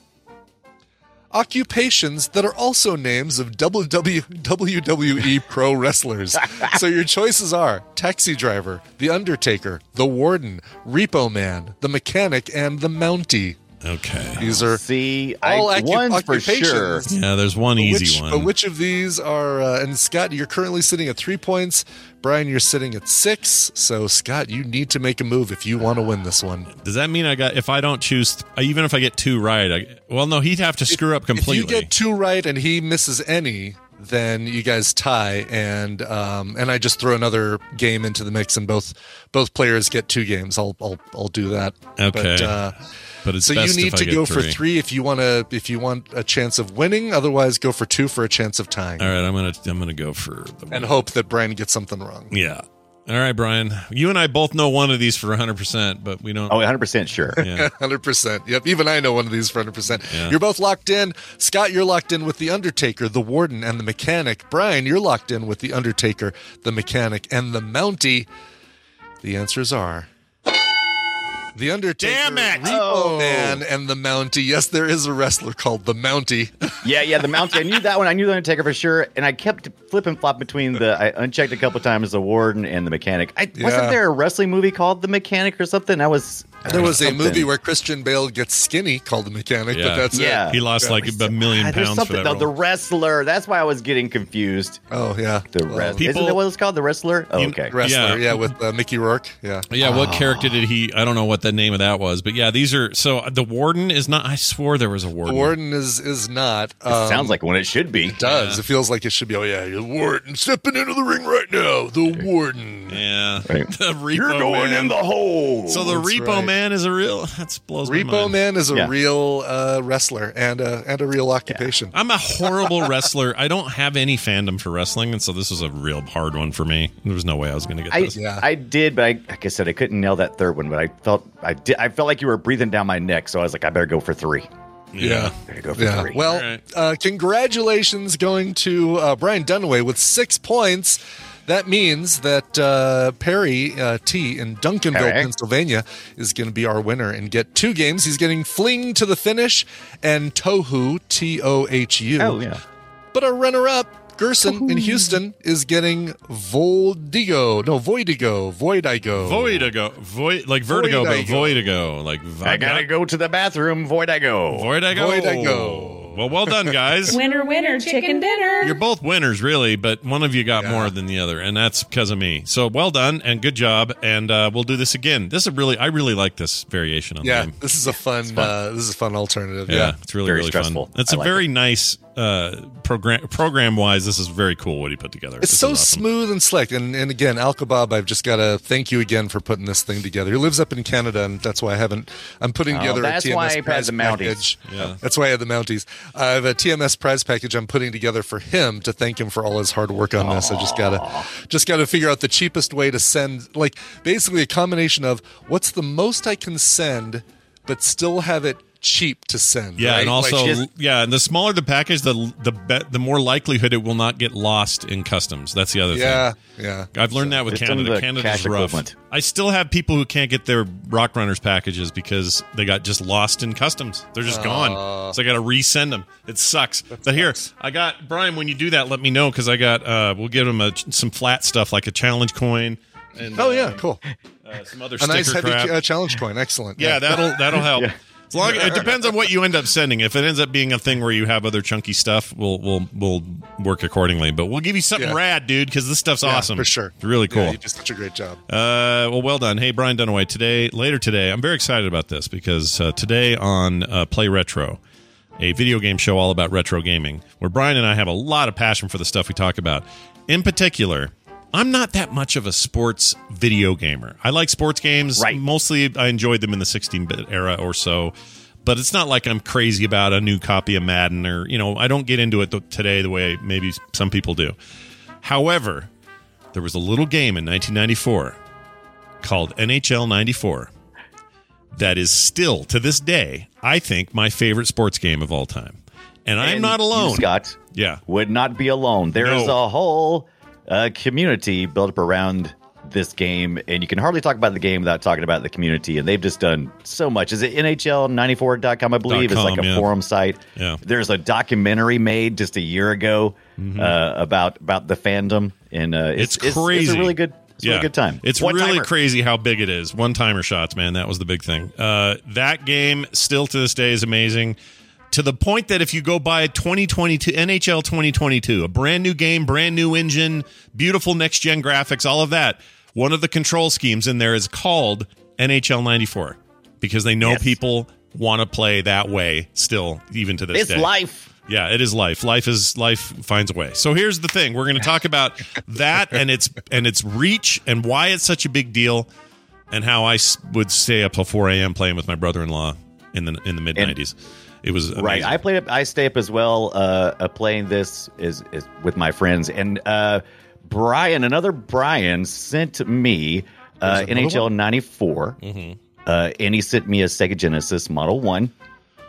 occupations that are also names of WW, WWE pro wrestlers. so your choices are taxi driver, the Undertaker, the Warden, Repo Man, the Mechanic, and the Mountie. Okay. These are see, all I, one's for sure. occupations. Yeah, there's one easy which, one. But which of these are? Uh, and Scott, you're currently sitting at three points. Brian, you're sitting at six. So Scott, you need to make a move if you want to win this one. Does that mean I got if I don't choose even if I get two right? I, well, no, he'd have to screw up completely. If you get two right and he misses any, then you guys tie, and um, and I just throw another game into the mix, and both both players get two games. I'll I'll I'll do that. Okay. But, uh, but it's so you need if to get go for three. three if you want to if you want a chance of winning. Otherwise, go for two for a chance of tying, All right, I'm gonna I'm gonna go for the and hope that Brian gets something wrong. yeah. All right, Brian. You and I both know one of these for 100, percent but we don't. Oh, 100 percent sure. Yeah. Hundred percent. Yep. Even I know one of these for hundred percent. Yeah. You're both locked in. Scott, you're locked in with the Undertaker, the Warden, and the Mechanic. Brian, you're locked in with the Undertaker, the Mechanic, and the Mountie. The answers are. The Undertaker, Damn it! Repo Oh. Man, and the Mountie. Yes, there is a wrestler called the Mountie. Yeah, yeah, the Mountie. I knew that one. I knew the Undertaker for sure, and I kept flipping flop between the. I unchecked a couple times the Warden and the Mechanic. I, Yeah. Wasn't there a wrestling movie called The Mechanic or something? I was. There was a movie where Christian Bale gets skinny called the Mechanic, Yeah. but that's Yeah. it. He lost like a million Ah, there's pounds for that though, the wrestler. That's why I was getting confused. Oh yeah, The Well, wrestler. People- Isn't that what it's called? The wrestler. Oh, okay. wrestler. Yeah. Yeah, with uh, Mickey Rourke. Yeah. Yeah, what character did he? I don't know what the name of that was, but yeah, these are. So the warden is not. I swore there was a warden. The warden. Warden is is not. It um, sounds like one it should be. It does. It feels like it should be. Oh yeah, the warden stepping into the ring right now. The warden. Yeah, Right. the repo man. You're going in the hole. so the That's repo right. Man is a real. That's blows my Repo mind. Man is a Yeah. real uh, wrestler and a and a real occupation. I'm a horrible wrestler. I don't have any fandom for wrestling, and so this was a real hard one for me. There was no way I was going to get I, this. Yeah. I did, but I, like I said, I couldn't nail that third one. But I felt I did. I felt like you were breathing down my neck, so I was like, I better go for three. Yeah. Better go for Yeah. three. Well, All right. uh, congratulations going to uh, Brian Dunaway with six points. That means that uh, Perry uh, T in Duncanville, Perry. Pennsylvania, is going to be our winner and get two games. He's getting Fling to the finish and Tohu T O H U. oh yeah. But our runner-up, Gerson in Houston, is getting Voldigo. No, Voidigo. Voidigo. Voidigo, void like vertigo, but Voidigo. voidigo, like I gotta go to the bathroom. Voidigo. I. Voidigo. Voidigo. Well, well done, guys. Winner, winner, chicken dinner. You're both winners, really, but one of you got Yeah. more than the other, and that's because of me. So well done and good job, and uh, we'll do this again. This is really, I really like this variation on Yeah, the game. this is a fun. Uh, this is a fun alternative. Yeah, Yeah. it's really Very really stressful. fun. It's I a like very nice uh, program program wise. This is very cool what he put together. It's This so awesome. smooth and slick. And and again, Al Kebab, I've just got to thank you again for putting this thing together. He lives up in Canada, and that's why I haven't. I'm putting Oh, together that's a TMS why he had prize the Mounties. package. Yeah. That's why I had the Mounties. I have a TMS prize package I'm putting together for him to thank him for all his hard work on this. I just gotta just gotta figure out the cheapest way to send like basically a combination of what's the most I can send, but still have it cheap to send. Yeah, right? and also Like, just- yeah, and the smaller the package, the the be, the more likelihood it will not get lost in customs. That's the other yeah, thing. yeah. Yeah. I've learned that with Canada. Canada's rough. equivalent. I still have people who can't get their Rock Runners packages because they got just lost in customs. They're just gone. So I got to resend them. It sucks. but here, I got Brian. When you do that, let me know because I got. uh We'll give them a, some flat stuff like a challenge coin. And, Oh yeah, uh, cool. uh, some other A nice heavy crap. uh, challenge coin. Excellent. Yeah, that'll that'll help. Yeah. Long it depends on what you end up sending. If it ends up being a thing where you have other chunky stuff, we'll we'll we'll work accordingly. But we'll give you something Yeah. rad, dude, because this stuff's Yeah, awesome for sure. It's really cool. Yeah, you did such a great job. Uh, well, well done. Hey, Brian Dunaway. Today, later today, I'm very excited about this because uh, today on uh, Play Retro, a video game show all about retro gaming, where Brian and I have a lot of passion for the stuff we talk about. In particular, I'm not that much of a sports video gamer. I like sports games. Right. Mostly, I enjoyed them in the 16-bit era or so. But it's not like I'm crazy about a new copy of Madden or you know I don't get into it th- today the way maybe some people do. However, there was a little game in 1994 called NHL 94 that is still to this day, I think, my favorite sports game of all time. And, I'm And not you, alone. Scott, Yeah. would not be alone. There's No. a whole uh, community built up around this game, and you can hardly talk about the game without talking about the community. And they've just done so much. Is it NHL94.com? I believe Dot it's like a yeah. forum site. Yeah. There's a documentary made just a year ago Mm-hmm. uh, about about the fandom, and uh, It's, it's, crazy. It's, a really good. It's a really good time. It's One really timer. crazy how big it is. One timer shots, man. That was the big thing. Uh, that game still to this day is amazing. To the point that if you go buy 2022 NHL 2022, a brand new game, brand new engine, beautiful next gen graphics, all of that, one of the control schemes in there is called NHL 94 because they know Yes. people want to play that way still, even to this It's day. life. Yeah, it is life. Life is life finds a way. So here's the thing: we're going to talk about that and its and its reach and why it's such a big deal, and how I would stay up till 4 a.m. playing with my brother-in-law in the in the mid 90s. It was amazing. Right. I played up. I stay up as well. Uh, uh, playing this is, is with my friends and uh, Brian. Another Brian sent me uh, NHL '94, Mm-hmm. uh, and he sent me a Sega Genesis Model One,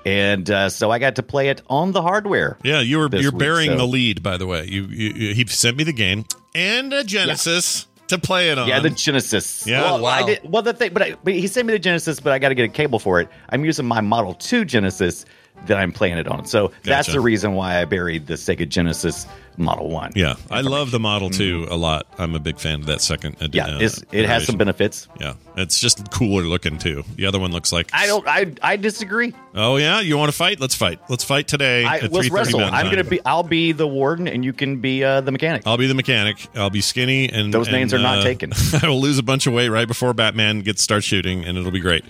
and uh, so I got to play it on the hardware. yeah, you were you're week, bearing so- the lead, by the way. You, you, you he sent me the game and a Genesis to play it on. Yeah, the Genesis. Yeah. well, Oh, wow. I did, well, the thing, but, I, but he sent me the Genesis, but I got to get a cable for it. I'm using my Model Two Genesis that I'm playing it on, so that's the reason why I buried the Sega Genesis Model One. yeah, I love the Model 2 a lot. I'm a big fan of that second. Mm-hmm. Yeah, uh, it's, it has some benefits. Yeah, it's just cooler looking too. The other one looks like I don't. I I disagree. Oh yeah, you want to fight? Let's fight. Let's fight today. I, let's wrestle. I'm gonna be. I'll be the warden, and you can be uh, the mechanic. I'll be the mechanic. I'll be skinny, and Those and, names are not uh, taken. I will lose a bunch of weight right before Batman gets start shooting, and it'll be great.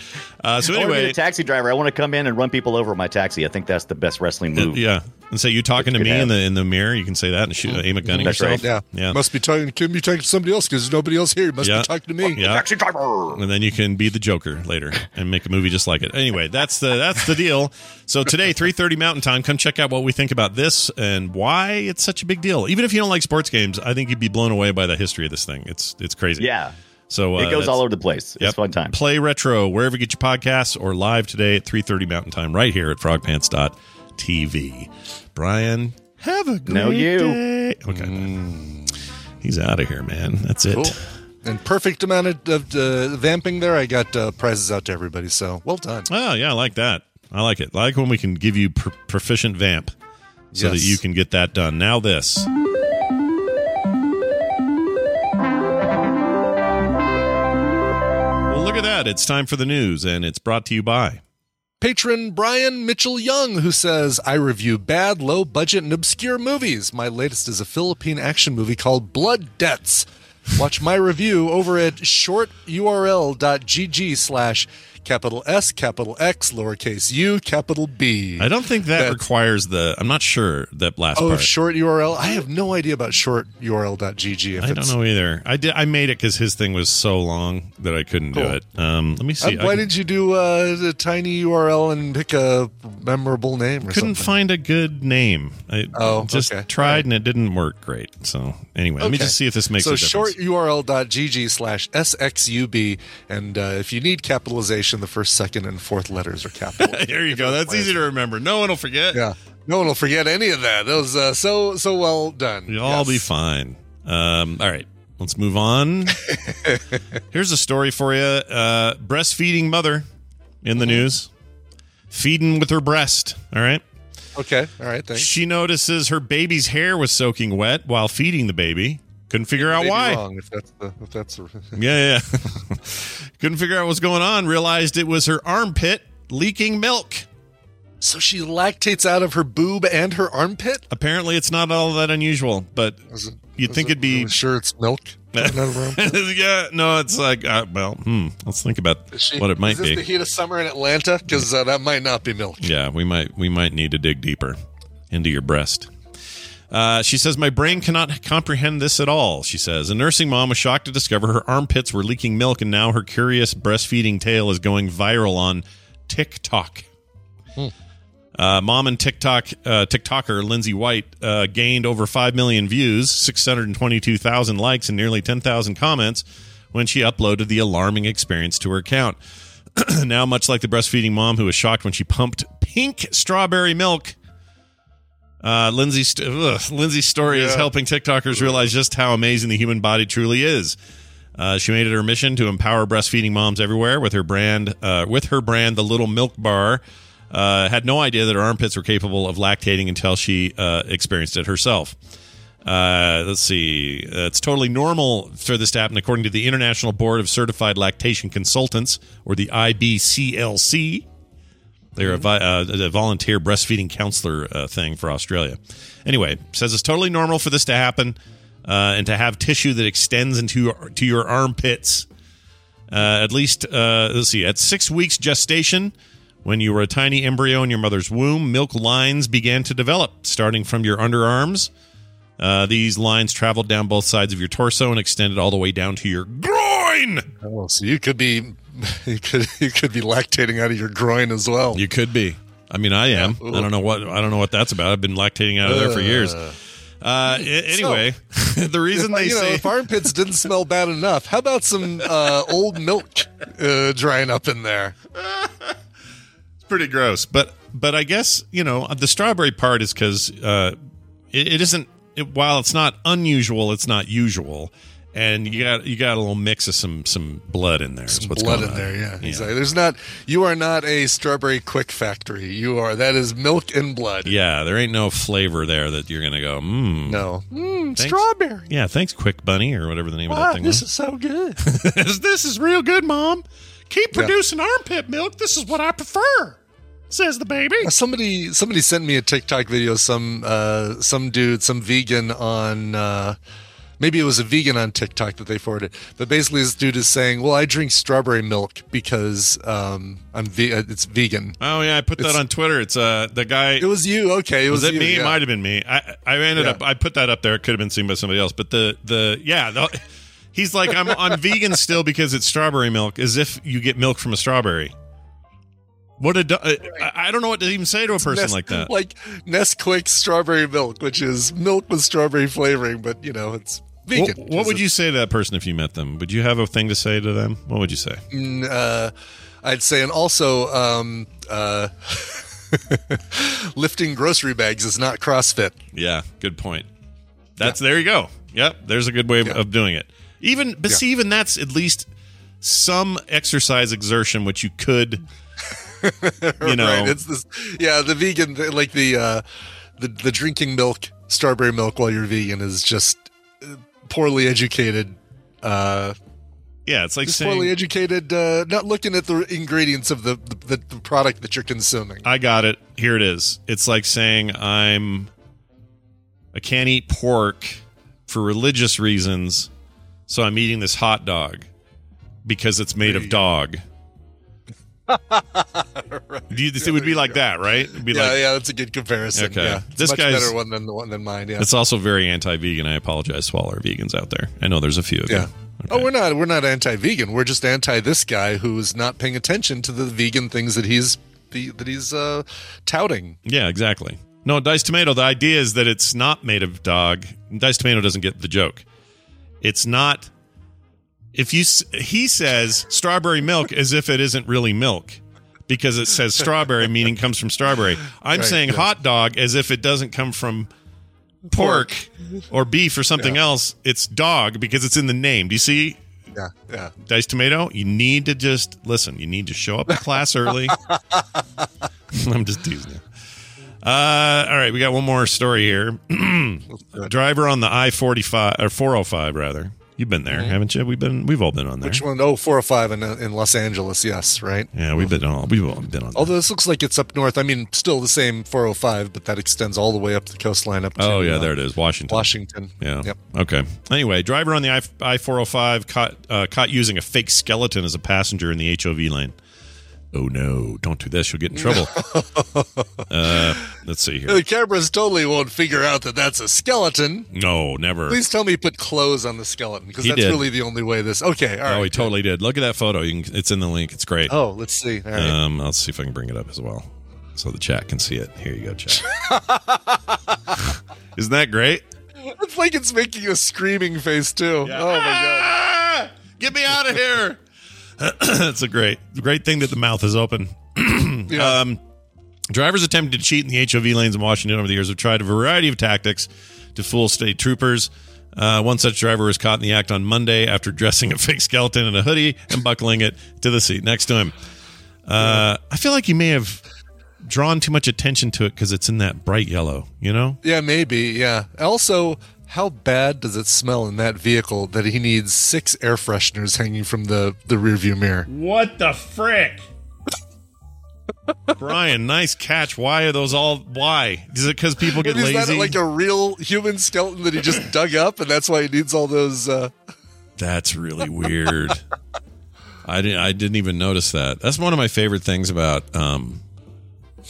Uh, so anyway, the taxi driver. I want to come in and run people over with my taxi I think that's the best wrestling move. Yeah, and say you talking to me in the in the mirror. You can say that and shoot, aim a gun at That's yourself. right. Yeah. yeah. Must be talking. Can be talking to somebody else because there's nobody else here. Must Yeah. be talking to me. Yeah. Taxi driver. and then you can be the Joker later and make a movie just like it. Anyway, that's the that's the deal. So today, three thirty Mountain Time. Come check out what we think about this and why it's such a big deal. Even if you don't like sports games, I think you'd be blown away by the history of this thing. It's it's crazy. Yeah. So uh, it goes all over the place. It's Yep. fun time. Play retro wherever you get your podcasts or live today at 3:30 Mountain Time right here at frogpants.tv. Brian, have a great No, you. day. Okay. He's out of here, man. That's it. Cool. And perfect amount of, of uh, vamping there. I got uh, prizes out to everybody. So well done. Oh, yeah, I like that. I like it. I like when we can give you pr- proficient vamp so that you can get that done. Now this. Well, look at that. It's time for the news, and it's brought to you by. Patron Brian Mitchell Young, who says, I review bad, low budget, and obscure movies. My latest is a Philippine action movie called Blood Debts. Watch my review over at shorturl.gg slash capital S, capital X, lowercase u, capital B. I don't think that That's- requires the. I'm not sure that last Oh, part. short URL? I have no idea about shorturl.gg. If I don't know either. I did. I made it because his thing was so long that I couldn't do it. Um, let me Uh, see. I why did you do uh, a tiny URL and pick a memorable name or couldn't something? find a good name. I Oh, just okay. tried and it didn't work great. So anyway, let me just see if this makes so a difference. shorturl.gg slash sxub and uh, if you need capitalization the first second and fourth letters are capital there you go. That's easy to remember. No one will forget. yeah no one will forget any of that that was uh, so so well done You'll all be fine. Um, all right, let's move on. Here's a story for you. Uh, breastfeeding mother in Mm-hmm. the news, feeding with her breast. All right. okay all right thanks She notices her baby's hair was soaking wet while feeding the baby. Couldn't figure out why. wrong if that's the if that's the, Yeah, yeah. Couldn't figure out what's going on. Realized it was her armpit leaking milk. so she lactates out of her boob and her armpit Apparently, it's not all that unusual, but it- you'd think it it'd be. sure it's milk coming out of her armpit? yeah, no, it's like, uh, well, hmm, let's think about she- what it might be. the heat of summer in atlanta because uh, that might not be milk Yeah, we might we might need to dig deeper into your breast. Uh, she says, My brain cannot comprehend this at all. She says, A nursing mom was shocked to discover her armpits were leaking milk, and now her curious breastfeeding tale is going viral on TikTok. Uh, mom and TikTok uh, TikToker Lindsay White uh, gained over 5 million views, 622,000 likes, and nearly 10,000 comments when she uploaded the alarming experience to her account. now, much like the breastfeeding mom who was shocked when she pumped pink strawberry milk, uh, Lindsay's, st- ugh, Lindsay's story is Yeah. helping TikTokers realize just how amazing the human body truly is. Uh, she made it her mission to empower breastfeeding moms everywhere with her brand. Uh, with her brand, the Little Milk Bar, uh, had no idea that her armpits were capable of lactating until she uh, experienced it herself. Uh, let's see. It's totally normal for this to happen, according to the International Board of Certified Lactation Consultants, or the IBCLC. They're a, vi- uh, a volunteer breastfeeding counselor uh, thing for Australia. Anyway, says it's totally normal for this to happen uh, and to have tissue that extends into your, to your armpits. Uh, at least, uh, let's see, at six weeks gestation, when you were a tiny embryo in your mother's womb, milk lines began to develop, starting from your underarms. Uh, these lines traveled down both sides of your torso and extended all the way down to your groin. Oh, so you could be you could you could be lactating out of your groin as well. You could be. I mean, I am. I don't know what I don't know what that's about. I've been lactating out of there for years. Uh, anyway, the reason they you know, say if armpits didn't smell bad enough, how about some uh, old milk uh, drying up in there? it's pretty gross, but but I guess you know the strawberry part is because uh, it, it isn't. It, while it's not unusual, it's not usual, and you got you got a little mix of some some blood in there. is what's Blood going in on. there, yeah. Exactly. There's not. You are not a strawberry Quik factory. You are. That is milk and blood. Yeah, there ain't no flavor there that you're gonna go. Mmm. No. Mm, strawberry. Yeah, thanks, Quik Bunny, or whatever the name of that Ah, thing this was. is so good. this is real good, Mom. Keep Yeah. producing armpit milk. This is what I prefer, says the baby. Uh, Somebody somebody sent me a TikTok video. Some uh, some dude, some vegan on uh, maybe it was a vegan on TikTok that they forwarded. But basically, this dude is saying, "Well, I drink strawberry milk because um, I'm ve- uh, it's vegan." Oh yeah, I put that It's- on Twitter. It's uh the guy. It was you, okay? It was, was it you, me? It might have been me. I I ended Yeah. up I put that up there. It could have been seen by somebody else. But the the yeah, the, he's like I'm I'm vegan still because it's strawberry milk, as if you get milk from a strawberry. What a du- I, I don't know what to even say to a person Nest- like that. Like Nesquik strawberry milk, which is milk with strawberry flavoring, but you know it's What, vegan. what would you say to that person if you met them? Would you have a thing to say to them? What would you say? Mm, uh, I'd say, and also, um, uh, lifting grocery bags is not CrossFit. Yeah, good point. That's there you go. Yep, there's a good way of, of doing it. Even but Yeah. see, even that's at least some exercise exertion which you could you know right? It's this, yeah, the vegan, like the uh, the the drinking milk, strawberry milk while you're vegan is just uh, poorly educated. Uh, yeah, it's like just saying poorly educated, uh, not looking at the ingredients of the, the the product that you're consuming. I got it. Here it is. It's like saying I'm I can't eat pork for religious reasons, so I'm eating this hot dog because it's made of dog. Do you, it would be like that, right? It'd be yeah, like, yeah, that's a good comparison. Okay. Yeah, it's This a much guy's- better one than the one than mine. Yeah, It's also very anti-vegan. I apologize to all our vegans out there. I know there's a few of Yeah. you. Oh, we're not we're not anti-vegan. We're just anti this guy who's not paying attention to the vegan things that he's that he's uh, touting. Yeah, exactly. No, diced tomato. The idea is that it's not made of dog. Diced tomato doesn't get the joke. It's not. If you he says strawberry milk as if it isn't really milk because it says strawberry, meaning comes from strawberry. I'm Right, saying yes. hot dog as if it doesn't come from pork, or beef or something else. It's dog because it's in the name. Do you see? Yeah, yeah. Diced tomato. You need to just listen. You need to show up to class early. I'm just teasing you. Uh, all right, we got one more story here. Driver on the I forty five or four hundred five rather. You've been there, haven't you? We've been. We've all been on there. Mm-hmm. Which one? Oh, 405 in, uh, in Los Angeles. Yes, right. Yeah, we've been on. We've all been on. Although this looks like it's up north. I mean, still the same 405, but that extends all the way up the coastline up to Oh yeah, uh, there it is, Washington. Washington. Yeah. Yep. Okay. Anyway, driver on the I four hundred five caught uh, caught using a fake skeleton as a passenger in the HOV lane. Oh no! Don't do this. You'll get in trouble. uh, let's see here. The cameras totally won't figure out that that's a skeleton. No, never. Please tell me he put clothes on the skeleton because that's did. really the only way this. Okay, all right. oh, he totally did. Look at that photo. You can, it's in the link. It's great. Oh, let's see. All right. Um, I'll see if I can bring it up as well, so the chat can see it. Here you go, chat. Isn't that great? it's like it's making a screaming face too. Oh my god. Ah! Get me out of here! it's a great, great thing that the mouth is open. um, drivers attempting to cheat in the HOV lanes in Washington over the years have tried a variety of tactics to fool state troopers. Uh, one such driver was caught in the act on Monday after dressing a fake skeleton in a hoodie and buckling it to the seat next to him. Uh, I feel like he may have drawn too much attention to it because it's in that bright yellow. You know? Yeah, maybe. Yeah. Also, how bad does it smell in that vehicle that he needs six air fresheners hanging from the the rearview mirror? What the frick? Brian, nice catch. Why are those all? Why? Is it because people get Is that lazy? like a real human skeleton that he just dug up, and that's why he needs all those? Uh... That's really weird. I didn't. I didn't even notice that. That's one of my favorite things about um,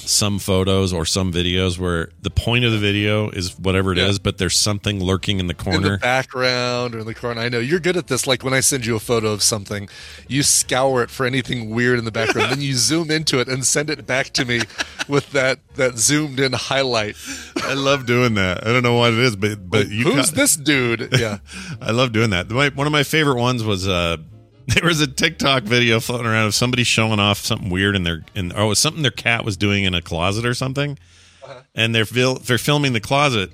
some photos or some videos where the point of the video is whatever it is, Yeah. but there's something lurking in the corner, In corner. the background or in the corner. I know you're good at this. Like when I send you a photo of something, you scour it for anything weird in the background, then you zoom into it and send it back to me with that that zoomed in highlight. I love doing that. I don't know what it is, but but you Who's ca- this dude? Yeah. I love doing that. My, one of my favorite ones was uh, there was a TikTok video floating around of somebody showing off something weird in their in oh it was something their cat was doing in a closet or something, uh-huh. and they're fil- they're filming the closet,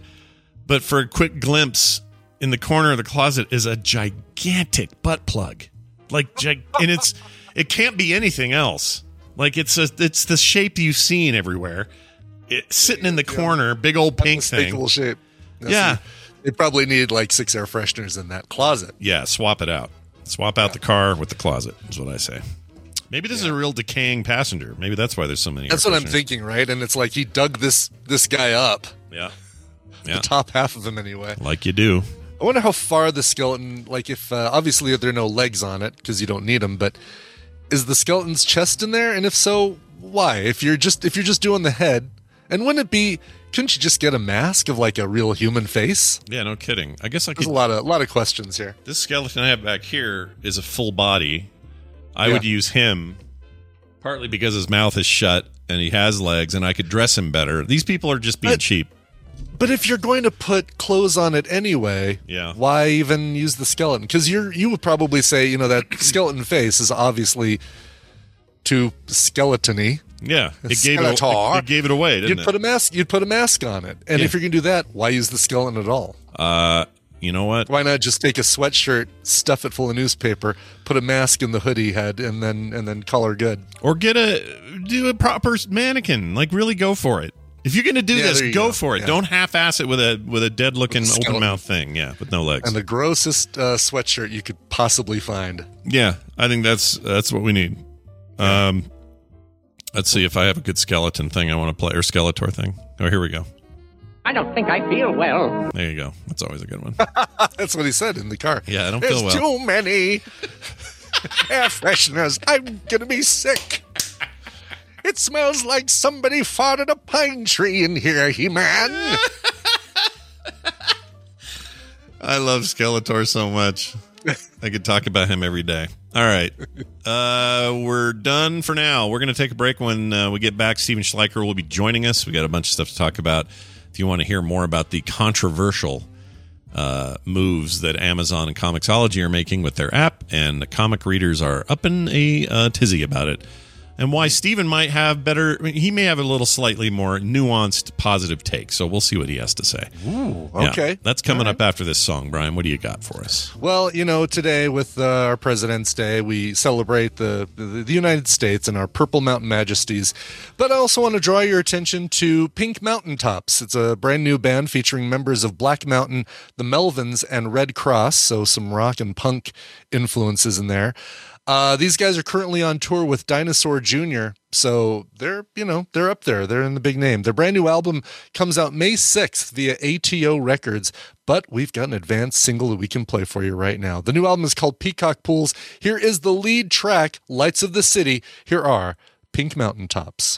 but for a quick glimpse in the corner of the closet is a gigantic butt plug, like gig- and it's it can't be anything else. Like it's a it's the shape you've seen everywhere. It, sitting in the corner, big old pink thing. Shape. That's Yeah. it. They probably need like six air fresheners in that closet. Yeah, swap it out. Swap out the car with the closet is what I say. Maybe this is a real decaying passenger. Maybe that's why there's so many. That's air what I'm fresheners. thinking, right? And it's like he dug this this guy up, Yeah, the top half of him anyway. like you do. I wonder how far the skeleton, like if uh, obviously there are no legs on it because you don't need them, but is the skeleton's chest in there? And if so, why? If you're just if you're just doing the head, and wouldn't it be? Couldn't you just get a mask of like a real human face? Yeah, no kidding. I guess I There's could. a lot of a lot of questions here. This skeleton I have back here is a full body. I Yeah. would use him partly because his mouth is shut and he has legs, and I could dress him better. These people are just being But- cheap. But if you're going to put clothes on it anyway, Yeah. why even use the skeleton? Because you're you would probably say you know that skeleton face is obviously too skeletony. Yeah, it gave it, Skeletor. it gave it away, didn't You'd it? put a mask. You'd put a mask on it, and Yeah. if you're gonna do that, why use the skeleton at all? uh, you know what? Why not just take a sweatshirt, stuff it full of newspaper, put a mask in the hoodie head, and then and then color good? Or get a do a proper mannequin. Like really go for it. If you're gonna do Yeah, this, go, go. for it. Yeah. Don't half-ass it with a with a dead looking open mouth thing. Yeah, with no legs. And the grossest uh, sweatshirt you could possibly find. yeah, I think that's that's what we need. Um, let's see if I have a good skeleton thing I want to play or Skeletor thing. Oh, here we go. I don't think I feel well. There you go. That's always a good one. That's what he said in the car. Yeah, I don't There's feel well. too many air fresheners. I'm gonna be sick. It smells like somebody farted a pine tree in here, He Man. I love Skeletor so much. I could talk about him every day. All right. Uh, we're done for now. We're going to take a break. When uh, we get back, Stephen Schleicher will be joining us. We got a bunch of stuff to talk about. If you want to hear more about the controversial uh, moves that Amazon and Comixology are making with their app, and the comic readers are up in a uh, tizzy about it, and why Stephen might have better, I mean, he may have a little slightly more nuanced positive take. So we'll see what he has to say. Ooh, Yeah, okay. that's coming up after this song, Brian. What do you got for us? Well, you know, today with uh, our President's Day, we celebrate the, the the United States and our Purple Mountain Majesties. But I also want to draw your attention to Pink Mountaintops. It's a brand new band featuring members of Black Mountain, the Melvins, and Redd Kross. So some rock and punk influences in there. Uh, these guys are currently on tour with Dinosaur Jr., so they're you know they're up there. They're in the big name. Their brand new album comes out May sixth via ATO Records, but we've got an advanced single that we can play for you right now. The new album is called Peacock Pools. Here is the lead track, Lights of the City. Here are Pink Mountaintops.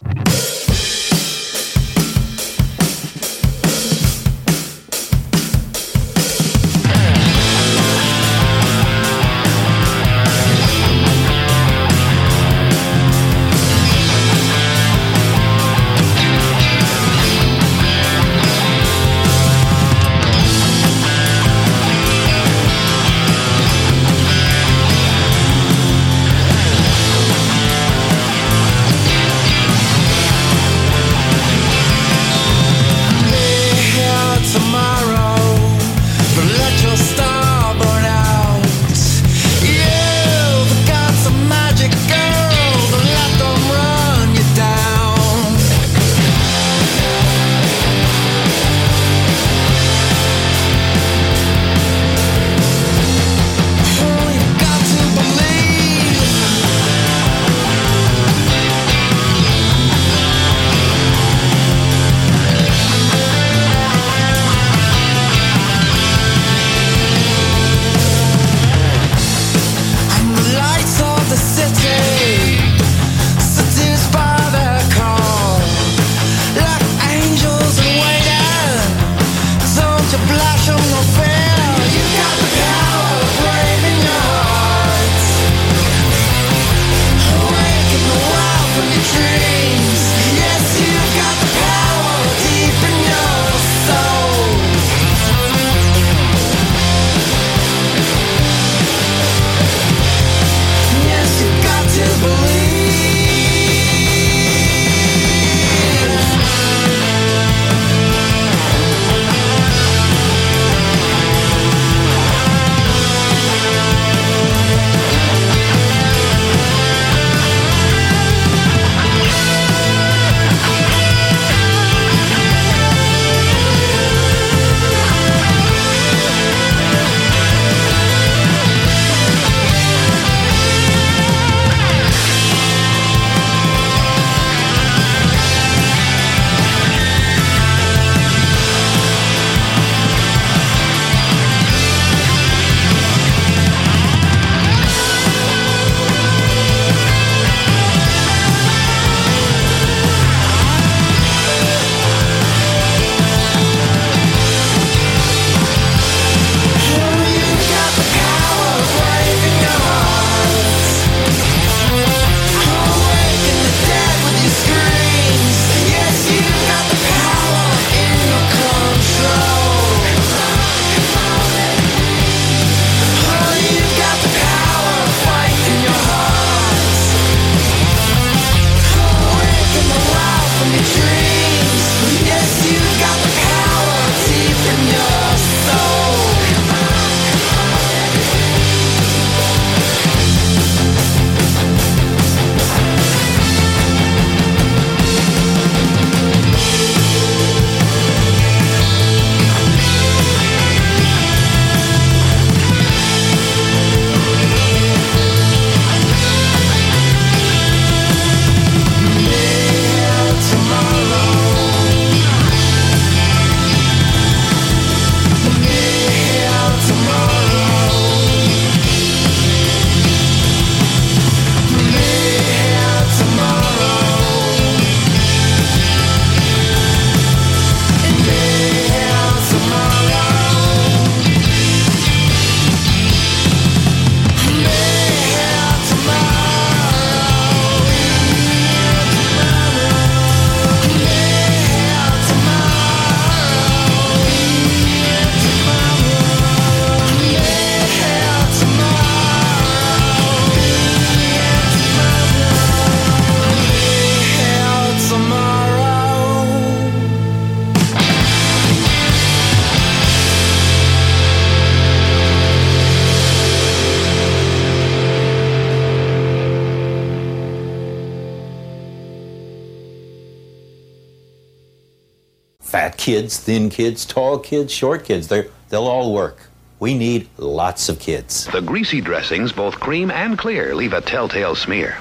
Kids, thin kids, tall kids, short kids, they they'll all work. We need lots of kids. The greasy dressings, both cream and clear, leave a telltale smear.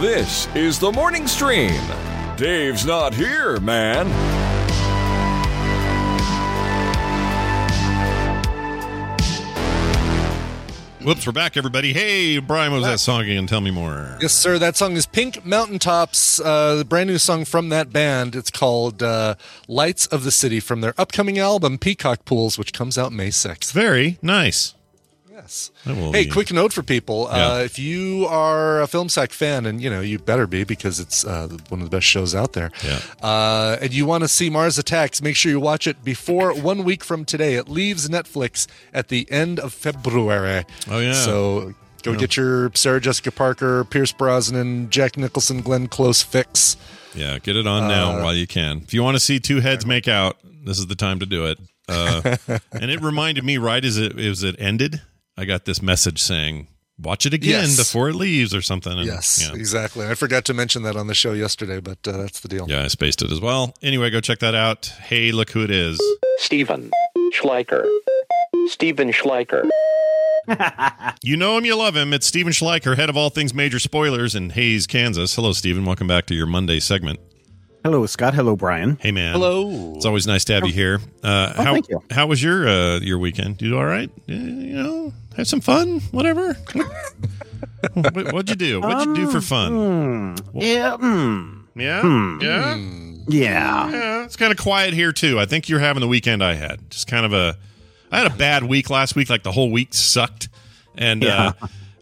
This is the morning stream. Dave's not here, man. Whoops, we're back, everybody. Hey, Brian, what was that song again? Tell me more. Yes, sir. That song is Pink Mountaintops, uh, the brand new song from that band. It's called uh, Lights of the City from their upcoming album, Peacock Pools, which comes out May 6th. Very nice. Yes. Hey, be- quick note for people. Yeah. Uh, if you are a Film Sack fan, and you know, you better be because it's uh, one of the best shows out there, Yeah. uh, and you want to see Mars Attacks, make sure you watch it before one week from today. It leaves Netflix at the end of February. Oh, yeah. So go Yeah. get your Sarah Jessica Parker, Pierce Brosnan, Jack Nicholson, Glenn Close fix. Yeah, get it on now Uh, while you can. If you want to see two heads make out, this is the time to do it. Uh, and it reminded me right as it as it ended, I got this message saying, "Watch it again Yes. before it leaves" or something. And, Yes, yeah. exactly. I forgot to mention that on the show yesterday, but uh, that's the deal. Yeah, I spaced it as well. Anyway, go check that out. Hey, look who it is. Stephen Schleicher. Stephen Schleicher. You know him, you love him. It's Stephen Schleicher, head of all things major spoilers in Hays, Kansas. Hello, Stephen. Welcome back to your Monday segment. Hello, Scott. Hello, Brian. Hey, man. Hello. It's always nice to have you here. Uh, Oh, how, thank you. How was your uh, your weekend? You do all right? Uh, you know, have some fun. Whatever. what, what'd you do? What'd you do for fun? Hmm. Yeah. Hmm. Yeah. Hmm. Yeah. Yeah. Yeah. It's kind of quiet here too. I think you're having the weekend I had. Just kind of a. I had a bad week last week. Like the whole week sucked, and uh,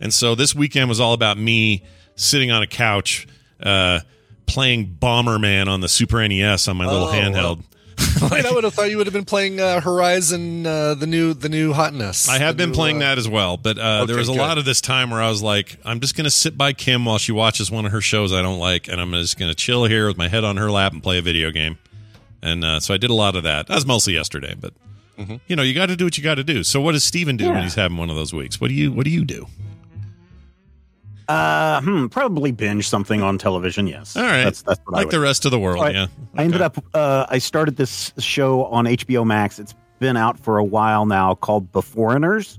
and so this weekend was all about me sitting on a couch, uh, playing Bomberman on the Super NES on my little Oh, handheld. Wait, I would have thought you would have been playing uh, Horizon, uh, the new, the new hotness. I have been new, playing uh, that as well, but uh, there was a good. lot of this time where I was like, I'm just going to sit by Kim while she watches one of her shows I don't like, and I'm just going to chill here with my head on her lap and play a video game. And uh, so I did a lot of that. That was mostly yesterday, but Mm-hmm. you know, you got to do what you got to do. So what does Stephen do when he's having one of those weeks? What do you What do you do? Uh, hmm, probably binge something on television. Yes. All right, That's that's what I like the rest of the world. I, yeah, I ended up. Uh, I started this show on HBO Max. It's been out for a while now, called Beforeigners.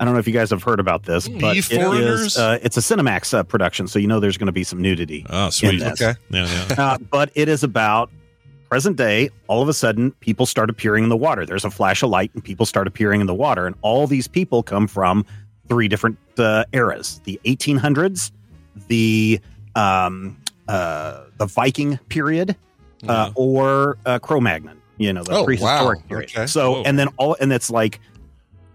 I don't know if you guys have heard about this, but it is. Uh, it's a Cinemax uh, production, so you know there's going to be some nudity. Oh, sweet. Okay. Yeah, yeah. Uh, but it is about present day. All of a sudden, people start appearing in the water. There's a flash of light, and people start appearing in the water. And all these people come from three different uh, eras: the 1800s, the um, uh, the Viking period, uh, or uh, Cro-Magnon. You know, the Oh, prehistoric wow. period. Okay. So, Whoa. and then all, and it's like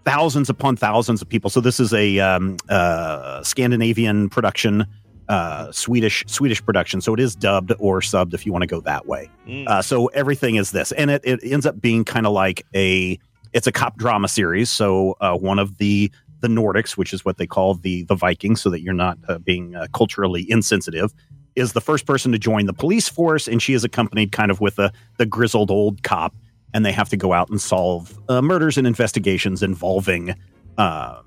thousands upon thousands of people. So this is a um, uh, Scandinavian production, uh, Swedish Swedish production. So it is dubbed or subbed if you want to go that way. Uh, so everything is this, and it, it ends up being kind of like a it's a cop drama series. So uh, one of the the Nordics, which is what they call the the Vikings, so that you're not uh, being uh, culturally insensitive. Is the first person to join the police force, and she is accompanied kind of with a the grizzled old cop, and they have to go out and solve uh, murders and investigations involving uh,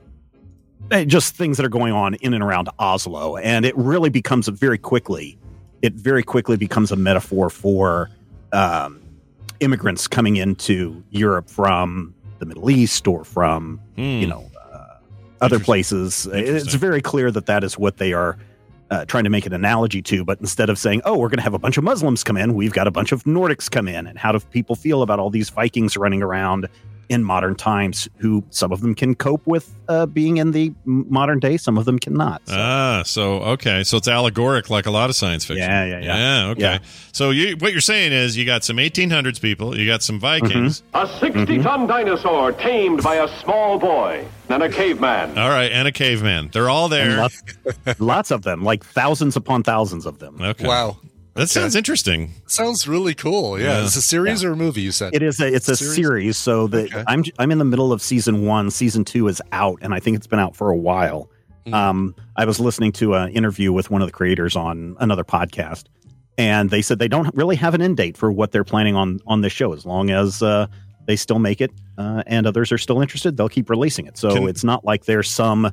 eh, just things that are going on in and around Oslo. And it really becomes a very quickly, it very quickly becomes a metaphor for um, immigrants coming into Europe from the Middle East or from you know uh, other places. It's very clear that that is what they are. Uh, trying to make an analogy to, but instead of saying, "Oh, we're going to have a bunch of Muslims come in," we've got a bunch of Nordics come in, and how do people feel about all these Vikings running around in modern times? Who some of them can cope with uh, being in the modern day, some of them cannot. Ah, so okay, so it's allegoric like a lot of science fiction. Yeah, yeah, yeah. Yeah, okay. Yeah. So you, what you're saying is you got some 1800s people, you got some Mm-hmm. Vikings. A 60 ton dinosaur tamed by a small boy and a caveman. All right, and a caveman. They're all there. lots, lots of them, like thousands upon thousands of them. Okay. Wow. That sounds interesting. Sounds really cool. Yeah. Yeah. It's a series or a movie, you said? It is a it's a series, so that I'm I'm in the middle of season one. Season two is out, and I think it's been out for a while. Um, I was listening to an interview with one of the creators on another podcast, and they said they don't really have an end date for what they're planning on on this show. As long as uh, they still make it, uh, and others are still interested, they'll keep releasing it. So Can- it's not like there's some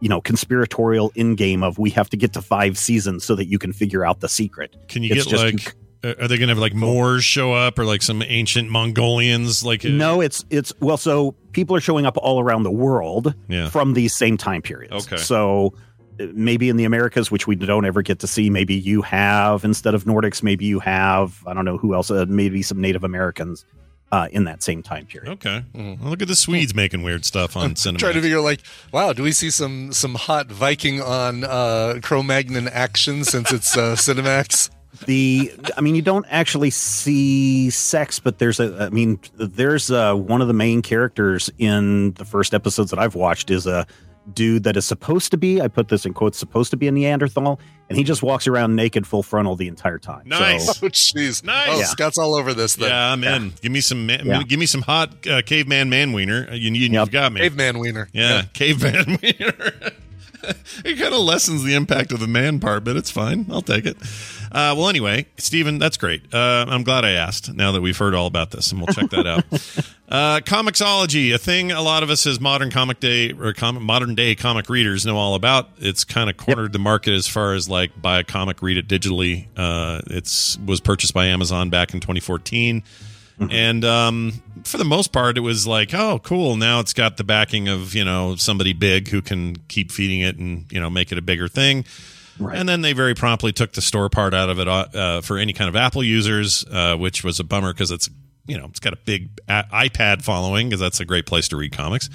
you know conspiratorial in game of we have to get to five seasons so that you can figure out the secret. Can you It's get like? Are they going to have like Moors show up or like some ancient Mongolians? Like uh, No, it's it's well, so people are showing up all around the world Yeah. from these same time periods. Okay. So uh, maybe in the Americas, which we don't ever get to see, maybe you have instead of Nordics, maybe you have I don't know who else, uh, maybe some Native Americans uh, in that same time period. Okay. Well, look at the Swedes making weird stuff on cinema. Trying to figure like, wow, do we see some some hot Viking on uh, Cro-Magnon action since it's uh, Cinemax? the i mean you don't actually see sex but there's a i mean there's uh one of the main characters in the first episodes that i've watched is a dude that is supposed to be i put this in quotes supposed to be a neanderthal and he just walks around naked full frontal the entire time Nice. So- Oh, jeez. Nice. Oh, Yeah. Scott's all over this. Then. Yeah, I'm in. Give me some. Man, Yeah. Give me some hot uh, caveman man wiener. Uh, You, you, have got me. Caveman wiener. Yeah, caveman wiener. it kind of lessens the impact of the man part, but it's fine. I'll take it. Uh, well, anyway, Stephen, that's great. Uh, I'm glad I asked. Now that we've heard all about this, and we'll check that out. uh, Comixology, a thing a lot of us as modern comic day or com- modern day comic readers know all about. It's kind of cornered the market as far as like buy a comic, read it digitally. Uh, it's was purchased by Amazon back in 2014. And um, for the most part, it was like, oh, cool. Now it's got the backing of you know somebody big who can keep feeding it and you know make it a bigger thing. And then they very promptly took the store part out of it uh, uh, for any kind of Apple users, uh, which was a bummer because it's you know it's got a big a- iPad following because that's a great place to read comics.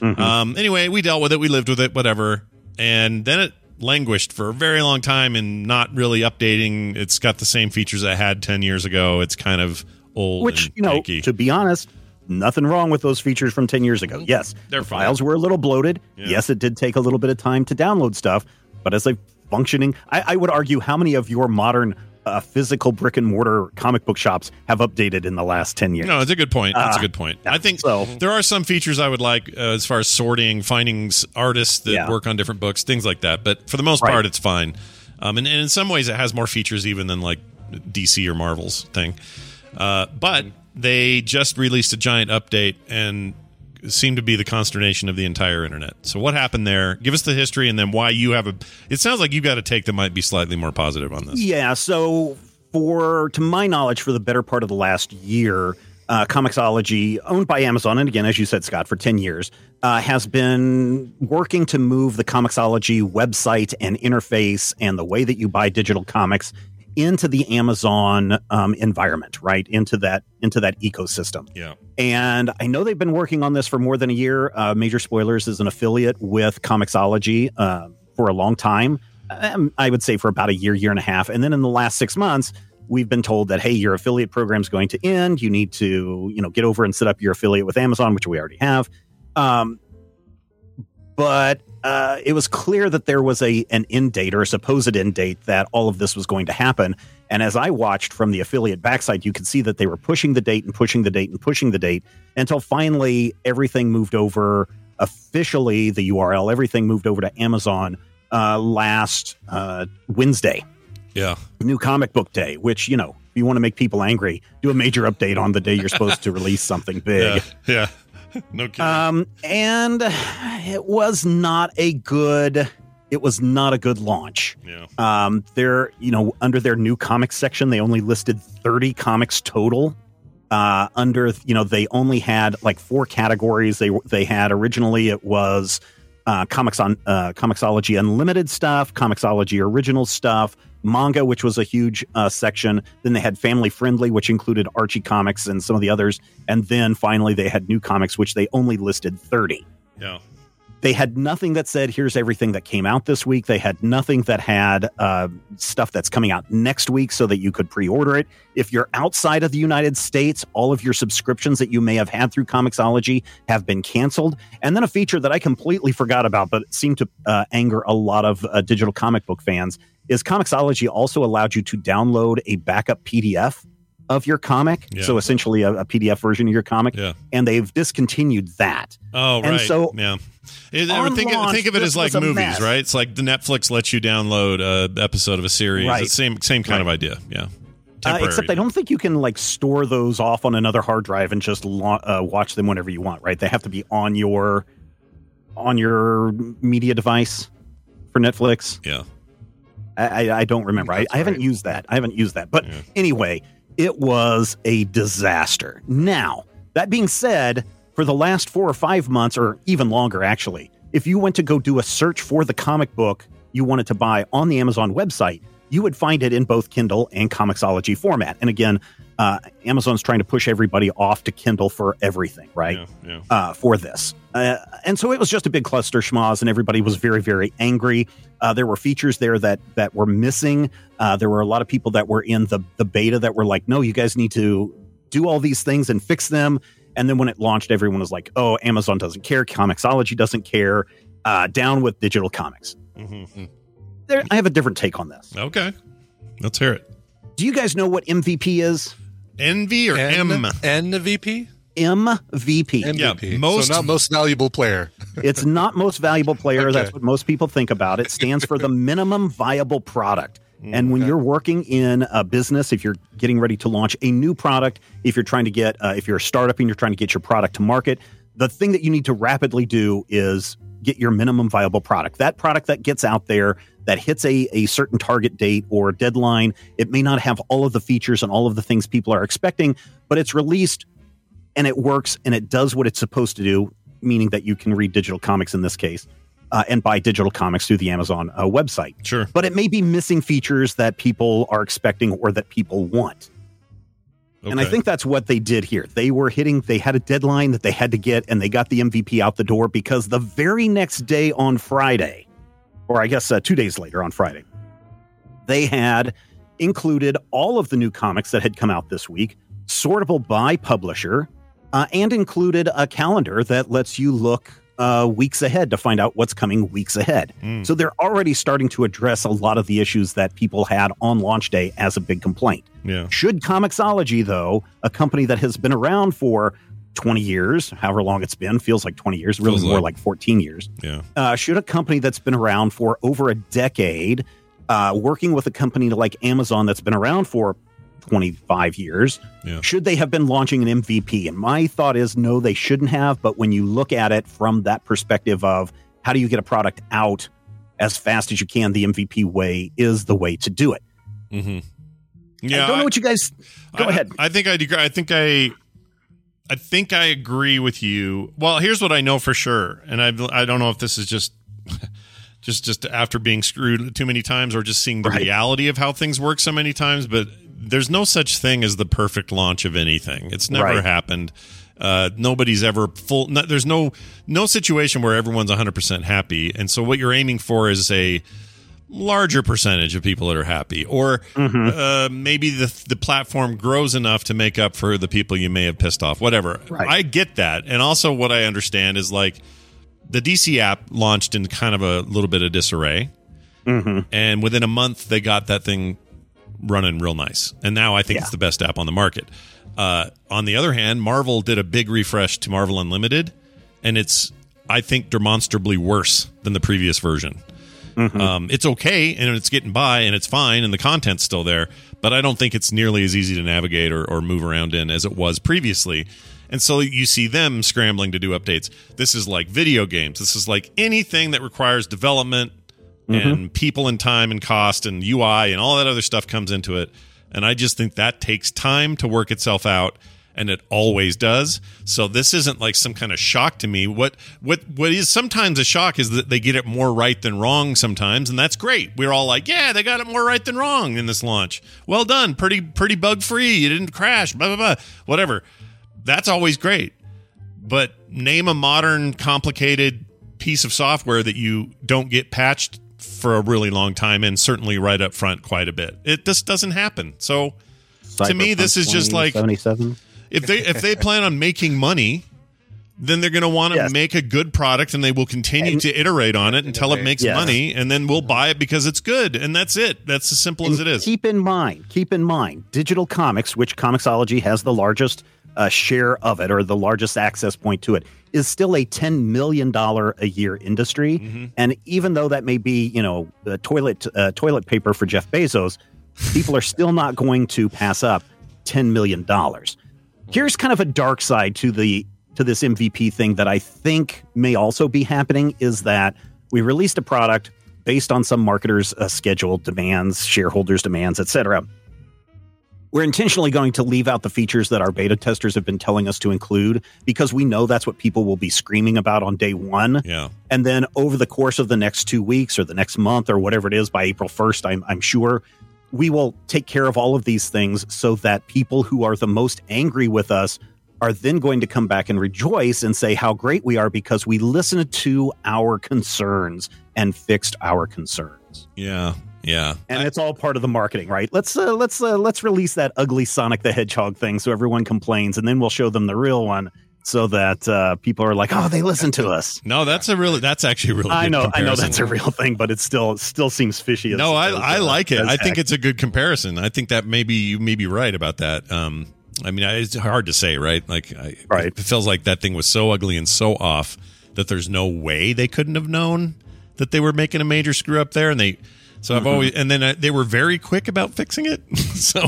Um, anyway, we dealt with it, we lived with it, whatever, and then it languished for a very long time and not really updating. It's got the same features it had ten years ago. It's kind of old, which you know janky. to be honest nothing wrong with those features from 10 years ago yes They're the files were a little bloated Yeah. yes it did take a little bit of time to download stuff but as a functioning i, I would argue how many of your modern uh, physical brick and mortar comic book shops have updated in the last 10 years No, it's a good point. That's a Uh, good point. I think so. there are some features I would like uh, as far as sorting, finding artists that Yeah. work on different books, things like that. But for the most Right. part, it's fine. Um, and, and in some ways, it has more features even than like DC or Marvel's thing. Uh, but they just released a giant update and seemed to be the consternation of the entire internet. So what happened there? Give us the history and then why you have a. It sounds like you got a take that might be slightly more positive on this. Yeah. So, for to my knowledge, for the better part of the last year, uh, Comixology, owned by Amazon, and again, as you said, Scott, for ten years, uh, has been working to move the Comixology website and interface and the way that you buy digital comics into the Amazon um, environment, right into that into that ecosystem. Yeah. And I know they've been working on this for more than a year. Uh, Major Spoilers is an affiliate with Comixology uh, for a long time. Um, I would say for about a year, year and a half. And then in the last six months, we've been told that hey, your affiliate program is going to end. You need to, you know, get over and set up your affiliate with Amazon, which we already have. Um, but uh, it was clear that there was a an end date or a supposed end date that all of this was going to happen. And as I watched from the affiliate backside, you could see that they were pushing the date and pushing the date and pushing the date until finally everything moved over officially. The URL, everything moved over to Amazon uh, last uh, Wednesday, Yeah. New Comic Book Day. Which you know, if you want to make people angry, do a major update on the day you're supposed to release something big. Yeah. Yeah. no kidding. Um, and it was not a good. It was not a good launch. Yeah. Um, they're you know under their new comics section, they only listed thirty comics total. Uh, under you know they only had like four categories. They they had originally it was uh, comics on uh, Comixology Unlimited stuff, Comixology Original stuff, manga, which was a huge uh, section. Then they had Family Friendly, which included Archie comics and some of the others. And then finally they had new comics, which they only listed 30. Yeah. They had nothing that said, here's everything that came out this week. They had nothing that had uh, stuff that's coming out next week so that you could pre order it. If you're outside of the United States, all of your subscriptions that you may have had through Comixology have been canceled. And then a feature that I completely forgot about, but it seemed to uh, anger a lot of uh, digital comic book fans, is Comixology also allowed you to download a backup PDF of your comic. Yeah. So essentially a, a PDF version of your comic. Yeah. And they've discontinued that. Oh, And right. so yeah. It, think, launch, think of it as like movies, mess. right? It's like the Netflix lets you download a episode of a series. Right. It's same same kind of idea. Yeah. Uh, except I don't think you can like store those off on another hard drive and just uh, watch them whenever you want. Right? They have to be on your on your media device for Netflix. Yeah. I, I, I don't remember. I, I haven't used that. I haven't used that. But anyway, it was a disaster. Now, that being said, for the last four or five months, or even longer, actually, if you went to go do a search for the comic book you wanted to buy on the Amazon website, you would find it in both Kindle and Comixology format. And again, uh, Amazon's trying to push everybody off to Kindle for everything, right? yeah. Uh, for this. Uh, and so it was just a big cluster schmoz, and everybody was very, very angry. Uh, there were features there that that were missing. Uh, there were a lot of people that were in the the beta that were like, "No, you guys need to do all these things and fix them." And then when it launched, everyone was like, "Oh, Amazon doesn't care. Comixology doesn't care. Uh, down with digital comics." Mm-hmm. There, I have a different take on this. Okay. Let's hear it. Do you guys know what MVP is? NV or N- M? NVP? MVP. MVP. most- so not most valuable player. it's not most valuable player. Okay. That's what most people think about. It stands for the minimum viable product. And when you're working in a business, if you're getting ready to launch a new product, if you're trying to get, uh, if you're a startup and you're trying to get your product to market, the thing that you need to rapidly do is get your minimum viable product. That product that gets out there that hits a, a certain target date or deadline, it may not have all of the features and all of the things people are expecting, but it's released and it works and it does what it's supposed to do, meaning that you can read digital comics in this case uh, and buy digital comics through the Amazon uh, website. Sure. But it may be missing features that people are expecting or that people want. And I think that's what they did here. They were hitting, they had a deadline that they had to get, and they got the MVP out the door because the very next day on Friday, or I guess uh, two days later on Friday, they had included all of the new comics that had come out this week, sortable by publisher, uh, and included a calendar that lets you look uh, weeks ahead to find out what's coming weeks ahead. So they're already starting to address a lot of the issues that people had on launch day as a big complaint. Yeah. Should Comixology, though, a company that has been around for 20 years, however long it's been, feels like 20 years, really Feels more like- like 14 years. Yeah. Uh, should a company that's been around for over a decade, uh, working with a company like Amazon that's been around for 25 years, Yeah. should they have been launching an MVP? And my thought is no, they shouldn't have. But when you look at it from that perspective of how do you get a product out as fast as you can, the MVP way is the way to do it. Mm-hmm. Yeah, I don't know what you guys. Go I, ahead. I think I agree. I think I, I think I agree with you. Well, here's what I know for sure, and I I don't know if this is just, just just after being screwed too many times, or just seeing the reality of how things work so many times. But there's no such thing as the perfect launch of anything. It's never Right. happened. Uh, nobody's ever full. No, there's no no situation where everyone's 100 percent happy, and so what you're aiming for is a larger percentage of people that are happy, or uh, maybe the the platform grows enough to make up for the people you may have pissed off. Whatever. Right. I get that, and also what I understand is like the DC app launched in kind of a little bit of disarray, Mm-hmm. and within a month they got that thing running real nice, and now I think Yeah. it's the best app on the market. Uh, on the other hand, Marvel did a big refresh to Marvel Unlimited, and it's I think demonstrably worse than the previous version. Um, it's okay and it's getting by and it's fine and the content's still there, but I don't think it's nearly as easy to navigate or, or move around in as it was previously. And so you see them scrambling to do updates. This is like video games. This is like anything that requires development Mm-hmm. and people and time and cost and UI and all that other stuff comes into it. And I just think that takes time to work itself out and it always does. So this isn't like some kind of shock to me. What what what is sometimes a shock is that they get it more right than wrong sometimes, and that's great. We're all like, yeah, they got it more right than wrong in this launch. Well done, pretty pretty bug free. You didn't crash, blah blah blah, whatever. That's always great. But name a modern complicated piece of software that you don't get patched for a really long time and certainly right up front quite a bit. It just doesn't happen. So to me this is just like 77. if they if they plan on making money then they're going to want to Yes. make a good product and they will continue And- to iterate on it until it makes Yes. money and then we'll buy it because it's good and that's it that's as simple as it is Keep in mind, keep in mind, digital comics, which Comixology has the largest uh, share of it or the largest access point to it, is still a ten million dollar a year industry. Mm-hmm. And even though that may be, you know, the toilet uh, toilet paper for Jeff Bezos, people are still not going to pass up ten million dollars. Here's kind of a dark side to the to this MVP thing that I think may also be happening is that we released a product based on some marketers' uh, schedule demands, shareholders' demands, etc. We're intentionally going to leave out the features that our beta testers have been telling us to include because we know that's what people will be screaming about on day one. Yeah. And then over the course of the next two weeks or the next month or whatever it is by April 1st, I'm, I'm sure we will take care of all of these things so that people who are the most angry with us are then going to come back and rejoice and say how great we are because we listened to our concerns and fixed our concerns. Yeah. Yeah. And it's all part of the marketing, right? Let's uh, let's uh, let's release that ugly Sonic the Hedgehog thing so everyone complains and then we'll show them the real one so that uh, people are like, "Oh, they listen to us." No, that's a really that's actually really I know, I know that's a real thing, but it still still seems fishy. As, No, I, as, I uh, like it. I think it's a good comparison. I think that maybe you may be right about that. Um, I mean, it's hard to say, right? Like, I, right. It feels like that thing was so ugly and so off that there's no way they couldn't have known that they were making a major screw up there, and they. So I've always, and then uh, they were very quick about fixing it. so,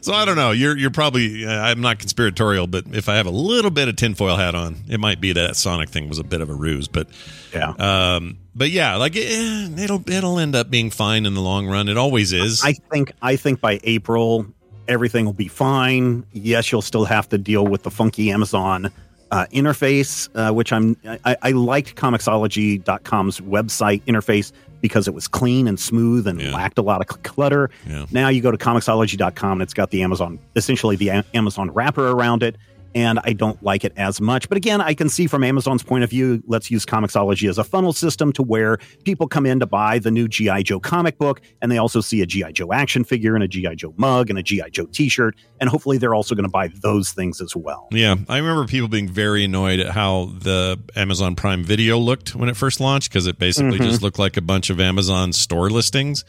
so I don't know. You're you're probably. Uh, I'm not conspiratorial, but if I have a little bit of tinfoil hat on, it might be that Sonic thing was a bit of a ruse. But yeah, um, but yeah, like eh, it'll it'll end up being fine in the long run. It always is. I think I think by April everything will be fine. Yes, you'll still have to deal with the funky Amazon uh, interface, uh, which I'm I, I liked Comixology.com's website interface because it was clean and smooth and lacked a lot of cl- clutter. Yeah. Now you go to Comixology.com and it's got the Amazon essentially the A- Amazon wrapper around it. And I don't like it as much. But again, I can see from Amazon's point of view, let's use Comixology as a funnel system to where people come in to buy the new G.I. Joe comic book, and they also see a G.I. Joe action figure and a G.I. Joe mug and a G.I. Joe t shirt. And hopefully they're also going to buy those things as well. Yeah, I remember people being very annoyed at how the Amazon Prime Video looked when it first launched because it basically Mhm. just looked like a bunch of Amazon store listings.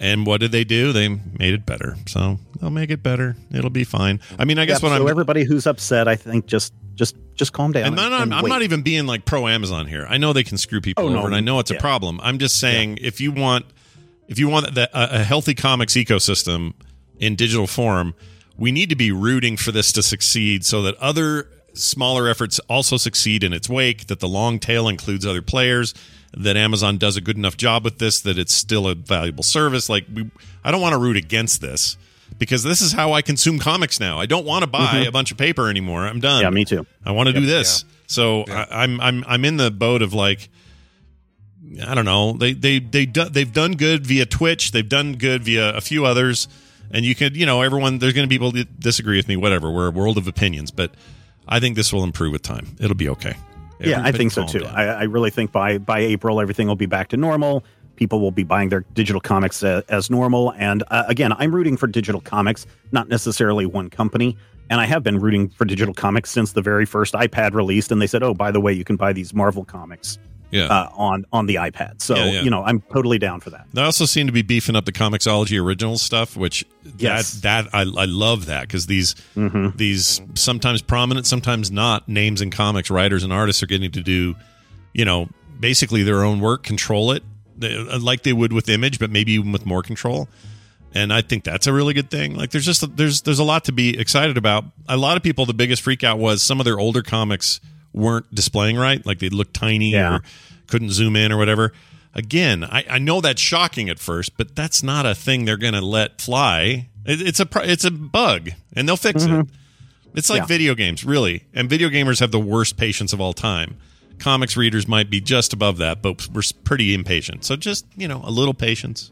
And what did they do? They made it better. So they'll make it better. It'll be fine. I mean, I guess Yep, when so I'm everybody who's upset, I think just just just calm down. and no, no, and I'm not even being like pro Amazon here. I know they can screw people Oh, over, no. and I know it's a problem. I'm just saying if you want if you want the, a, a healthy comics ecosystem in digital form, we need to be rooting for this to succeed, so that other smaller efforts also succeed in its wake. That the long tail includes other players. That Amazon does a good enough job with this that it's still a valuable service. Like we, I don't want to root against this because this is how I consume comics now. I don't want to buy Mhm. a bunch of paper anymore. I'm done. Yeah, me too. I want to do Yep. this. So I, I'm I'm I'm in the boat of like I don't know. They they they do, they've done good via Twitch. They've done good via a few others, and you could you know everyone. There's going to be people that disagree with me. Whatever. We're a world of opinions, but I think this will improve with time. It'll be okay. Yeah, I think so too. I, I really think by by April everything will be back to normal. People will be buying their digital comics uh, as normal. And uh, again, I'm rooting for digital comics, not necessarily one company. And I have been rooting for digital comics since the very first iPad released. And they said, "Oh, by the way, you can buy these Marvel comics Yeah. uh, on on the iPad." So Yeah, yeah. you know, I'm totally down for that. They also seem to be beefing up the Comixology original stuff, which Yes. that that I, I love that because these these sometimes prominent, sometimes not names in comics, writers and artists are getting to do, you know, basically their own work, control it they- like they would with Image, but maybe even with more control. And I think that's a really good thing. Like there's just there's there's a lot to be excited about. A lot of people, the biggest freak out was some of their older comics weren't displaying right, like they looked tiny Yeah. or couldn't zoom in or whatever. Again, I, I know that's shocking at first, but that's not a thing they're going to let fly. It, it's a it's a bug, and they'll fix it. Mm-hmm. It's like Yeah. video games, really. And video gamers have the worst patience of all time. Comics readers might be just above that, but we're pretty impatient. So just you know, a little patience.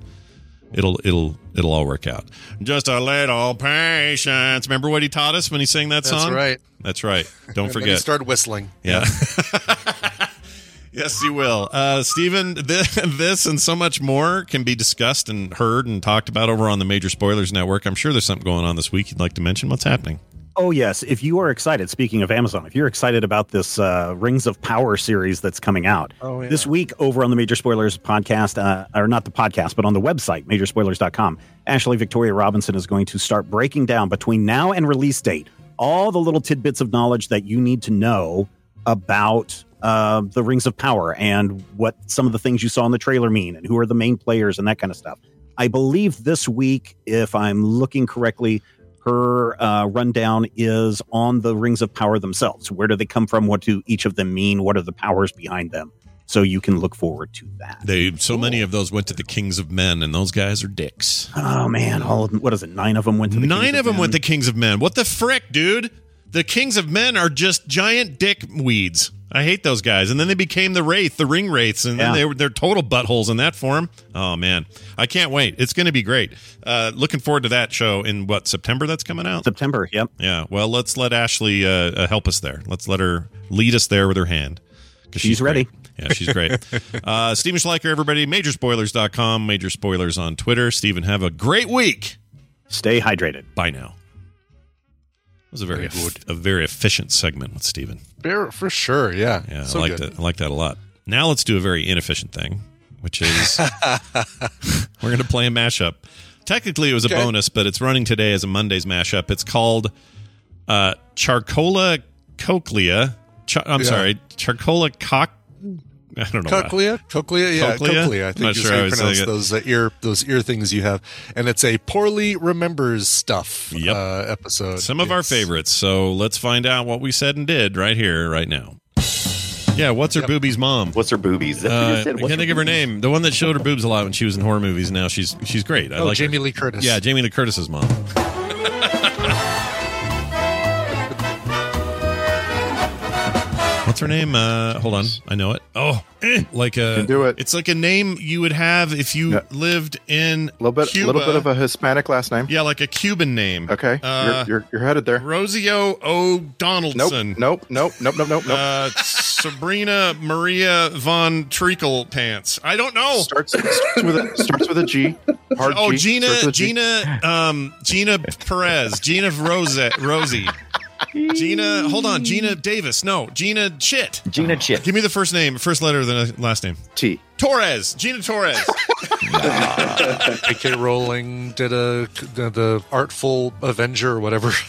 It'll it'll it'll all work out. Just a little patience. Remember what he taught us when he sang that That's song? right. That's right. Don't forget. he started whistling. Yeah. yes, you will. Uh, Stephen, this, this and so much more can be discussed and heard and talked about over on the Major Spoilers Network. I'm sure there's something going on this week you'd like to mention. What's happening? Oh yes, if you are excited, speaking of Amazon, if you're excited about this uh, Rings of Power series that's coming out Oh, yeah. this week over on the Major Spoilers podcast, uh, or not the podcast, but on the website majorspoilers.com, Ashley Victoria Robinson is going to start breaking down between now and release date all the little tidbits of knowledge that you need to know about uh, the Rings of Power and what some of the things you saw in the trailer mean and who are the main players and that kind of stuff. I believe this week, if I'm looking correctly, her uh, rundown is on the rings of power themselves. Where do they come from? What do each of them mean? What are the powers behind them? So you can look forward to that. They so many of those went to the Kings of Men, and those guys are dicks. Oh man, all of them, what is it? Nine of them went to the Nine Kings of them Men. went to Kings of Men. What the frick, dude? The Kings of Men are just giant dick weeds. I hate those guys. And then they became the Wraith, the Ring Wraiths, and then they were they're total buttholes in that form. Oh man, I can't wait. It's going to be great. Uh, looking forward to that show in what September? That's coming out. September. Yep. Yeah. Well, let's let Ashley uh, uh, help us there. Let's let her lead us there with her hand. 'Cause She's ready. great. Yeah, she's great. uh, Stephen Schleicher, everybody. Majorspoilers.com. Major Spoilers on Twitter. Stephen, have a great week. Stay hydrated. Bye now. It was a very good, a very efficient segment with Stephen. Bear for sure. Yeah. Yeah, So I like good. that. I like that a lot. Now let's do a very inefficient thing, which is we're going to play a mashup. Technically, it was a Okay. bonus, but it's running today as a Monday's mashup. It's called uh, Charcola Cochlea. Char- I'm Yeah. sorry, Charcola Cock. I don't know. Cochlea, cochlea, yeah, Cochlea? cochlea. I think not is sure how how you pronounce it. those uh, ear those ear things you have, and it's a poorly remembers stuff Yep. uh, episode. Some of our favorites. So let's find out what we said and did right here, right now. Yeah, what's her boobies mom? What's her boobies? That's what you Uh, said. I What's can't think of her name. The one that showed her boobs a lot when she was in horror movies. Now she's she's great. I Oh, like her. Jamie Lee Curtis. Yeah, Jamie Lee Curtis's mom. What's her name? Uh, hold on, I know it. Oh, eh, like a do it. It's like a name you would have if you Yeah. lived in A little bit, Cuba. little bit of a Hispanic last name. yeah, like a Cuban name. Okay, Uh, you're, you're you're headed there. Rosio O. Donaldson. Nope, nope, nope, nope, nope, nope. Uh, Sabrina Maria von Treacle Pants. I don't know. starts starts with a starts with a G. Hard oh, G. Gina, with a G. Gina, um, Gina Perez, Gina Rose, Rosie, Gina. Hold on, Gina Davis. No, Gina Chit. Gina Chit. Give me the first name, first letter then the last name. T. Torres, Gina Torres. J.K. Rowling did a the, the Artful Avenger or whatever.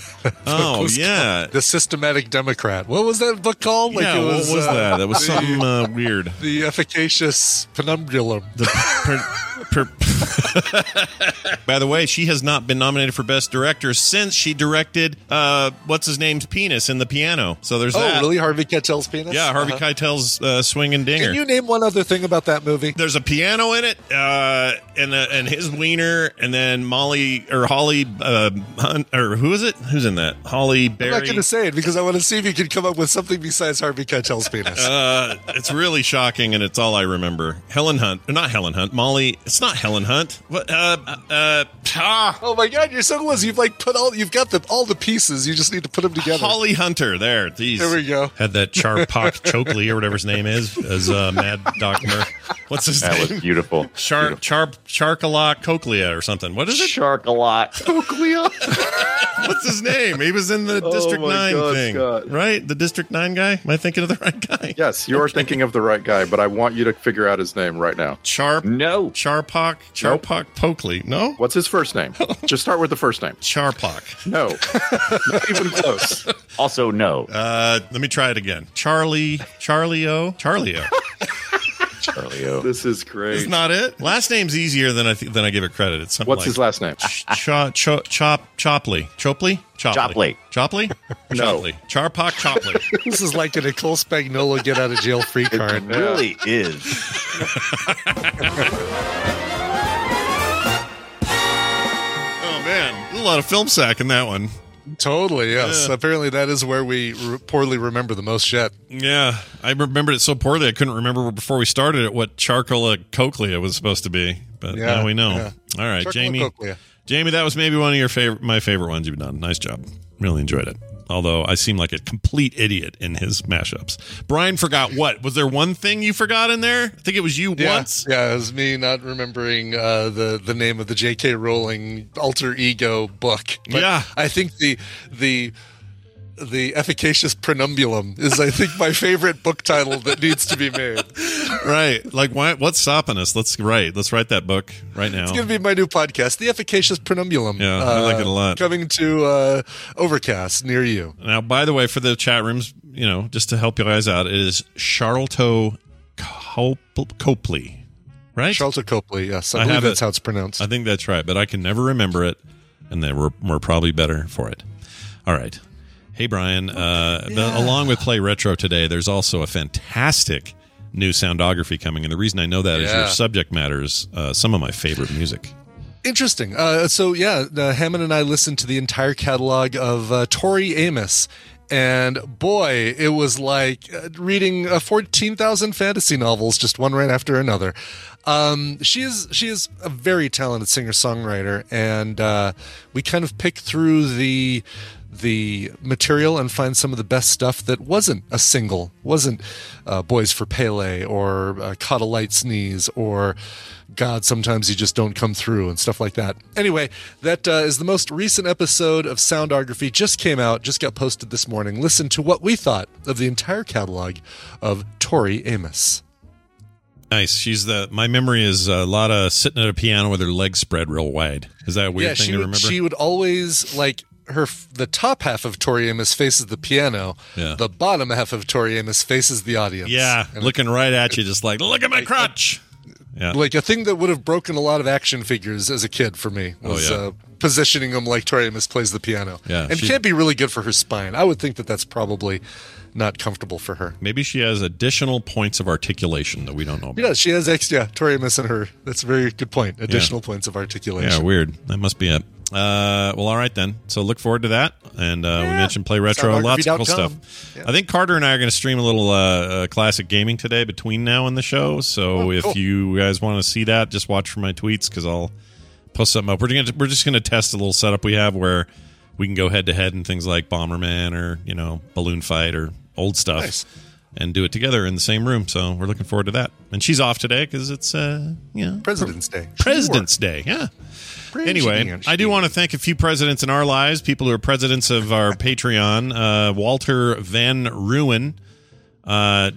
Oh, yeah. called. the Systematic Democrat. What was that book called? yeah, it what was uh, that? That was the- something uh, weird. The efficacious penumbulum. The per, per, By the way, she has not been nominated for Best Director since she directed uh, what's his name's penis in the piano. So there's oh, that. really? Harvey Keitel's penis? Yeah, Harvey Uh-huh. Keitel's uh, swinging dinger. Can you name one other thing about that movie? There's a piano in it, uh, and uh, and his wiener, and then Molly or Holly uh, Hunt, or who is it? Who's in that? Holly I'm not going to say it because I want to see if you can come up with something besides Harvey Keitel's penis. Uh, it's really shocking, and it's all I remember. Helen Hunt, not Helen Hunt. Molly. It's not Helen Hunt. What? Uh, uh, ah, oh my God, you're so close. You've like put all you've got the all the pieces. You just need to put them together. Holly Hunter. There. These. There we go. Had that Charpak Chokley or whatever his name is as uh, Mad Doc Murph. What's his That name? That was beautiful. Char Char Charkalot Cochlea or something. What is it? Shark a lot. Cochlea. What's his name? He was in the Oh District my Nine God, thing, Scott. right? The District Nine guy. Am I thinking of the right guy? Yes, you are thinking of the right guy, but I want you to figure out his name right now. Charp. No. Charpak. Nope. Charpak Pokley. No. What's his first name? Just start with the first name. Charpak. No, not even close. Also, no. Uh, let me try it again. Charlie. Charlie O. Charlie O. Charlie O. This is great. Is not it? Last name's easier than I th- than I give it credit. It's something What's like his last name? Cho- cho- chop Chopley. Chopley. Chopley. Chopley. No. Chopley. Charpak Chopley. This is like a Nicole Spagnola get out of jail free card. It really is. oh man, There's a lot of film sack in that one. Totally, yes. Yeah. Apparently, that is where we re- poorly remember the most yet. Yeah, I remembered it so poorly I couldn't remember before we started it what charcoal cochlea was supposed to be. But Yeah, now we know. yeah. All right, Charcoal Jamie. cochlea. Jamie, that was maybe one of your favorite, my favorite ones you've done. Nice job. Really enjoyed it. Although I seem like a complete idiot in his mashups. Brian forgot what? Was there one thing you forgot in there? I think it was you Yeah, once. yeah, it was me not remembering uh, the the name of the J.K. Rowling alter ego book. But Yeah. I think the the the efficacious prenumbulum is, I think, my favorite book title that needs to be made. Right. Like, why, what's stopping us? Let's write. Let's write that book right now. It's going to be my new podcast, The Efficacious Prenumbulum. Yeah, I like it a lot. Coming to uh, Overcast near you. Now, by the way, for the chat rooms, you know, just to help you guys out, it is Sharlto Copley, right? Charlton Copley, yes. I, I believe that's it. how it's pronounced. I think that's right, but I can never remember it. and they were we're probably better for it. All right. Hey Brian, uh, the- along with Play Retro today, there's also a fantastic new soundography coming, and the reason I know that is Yeah. your subject matter is uh, some of my favorite music. Interesting. Uh, so yeah, uh, Hammond and I listened to the entire catalog of uh, Tori Amos, and boy, it was like uh, reading uh, fourteen thousand fantasy novels, just one right after another. Um, she is she is a very talented singer songwriter, and uh, we kind of picked through the the material and find some of the best stuff that wasn't a single, wasn't uh, "Boys for Pele" or uh, "Caught a Light Sneeze" or God, sometimes you just don't come through and stuff like that. Anyway, that uh, is the most recent episode of Soundography. Just came out, just got posted this morning. Listen to what we thought of the entire catalog of Tori Amos. Nice. She's the. My memory is a lot of sitting at a piano with her legs spread real wide. Is that a weird yeah, thing to would, remember? she would always like her. The top half of Tori Amos faces the piano. Yeah. The bottom half of Tori Amos faces the audience. yeah, And looking right at you, just like look at my crotch. Yeah. like a thing that would have broken a lot of action figures as a kid for me Oh, yeah. uh, positioning them like Tori Amos plays the piano. Yeah, and she- can't be really good for her spine. I would think that that's probably not comfortable for her. Maybe she has additional points of articulation that we don't know about. Yeah, she has extra. Yeah, Tori Amos and her. That's a very good point. Additional points of articulation. Yeah, weird. That must be it. Uh, well, all right then. So look forward to that. And uh, we mentioned play retro, lots of cool stuff. I think Carter and I are going to stream a little uh, uh, classic gaming today between now and the show. So Oh, if cool. you guys want to see that, just watch for my tweets because I'll post something up. We're gonna we're just going to test a little setup we have where we can go head to head in things like Bomberman or you know Balloon Fight or old stuff. Nice. And do it together in the same room, so we're looking forward to that. And she's off today because it's uh, you know President's Day. President's Day, yeah. Anyway, I do want to thank a few presidents in our lives, people who are presidents of our Patreon. Uh, Walter Van Ruin. Uh,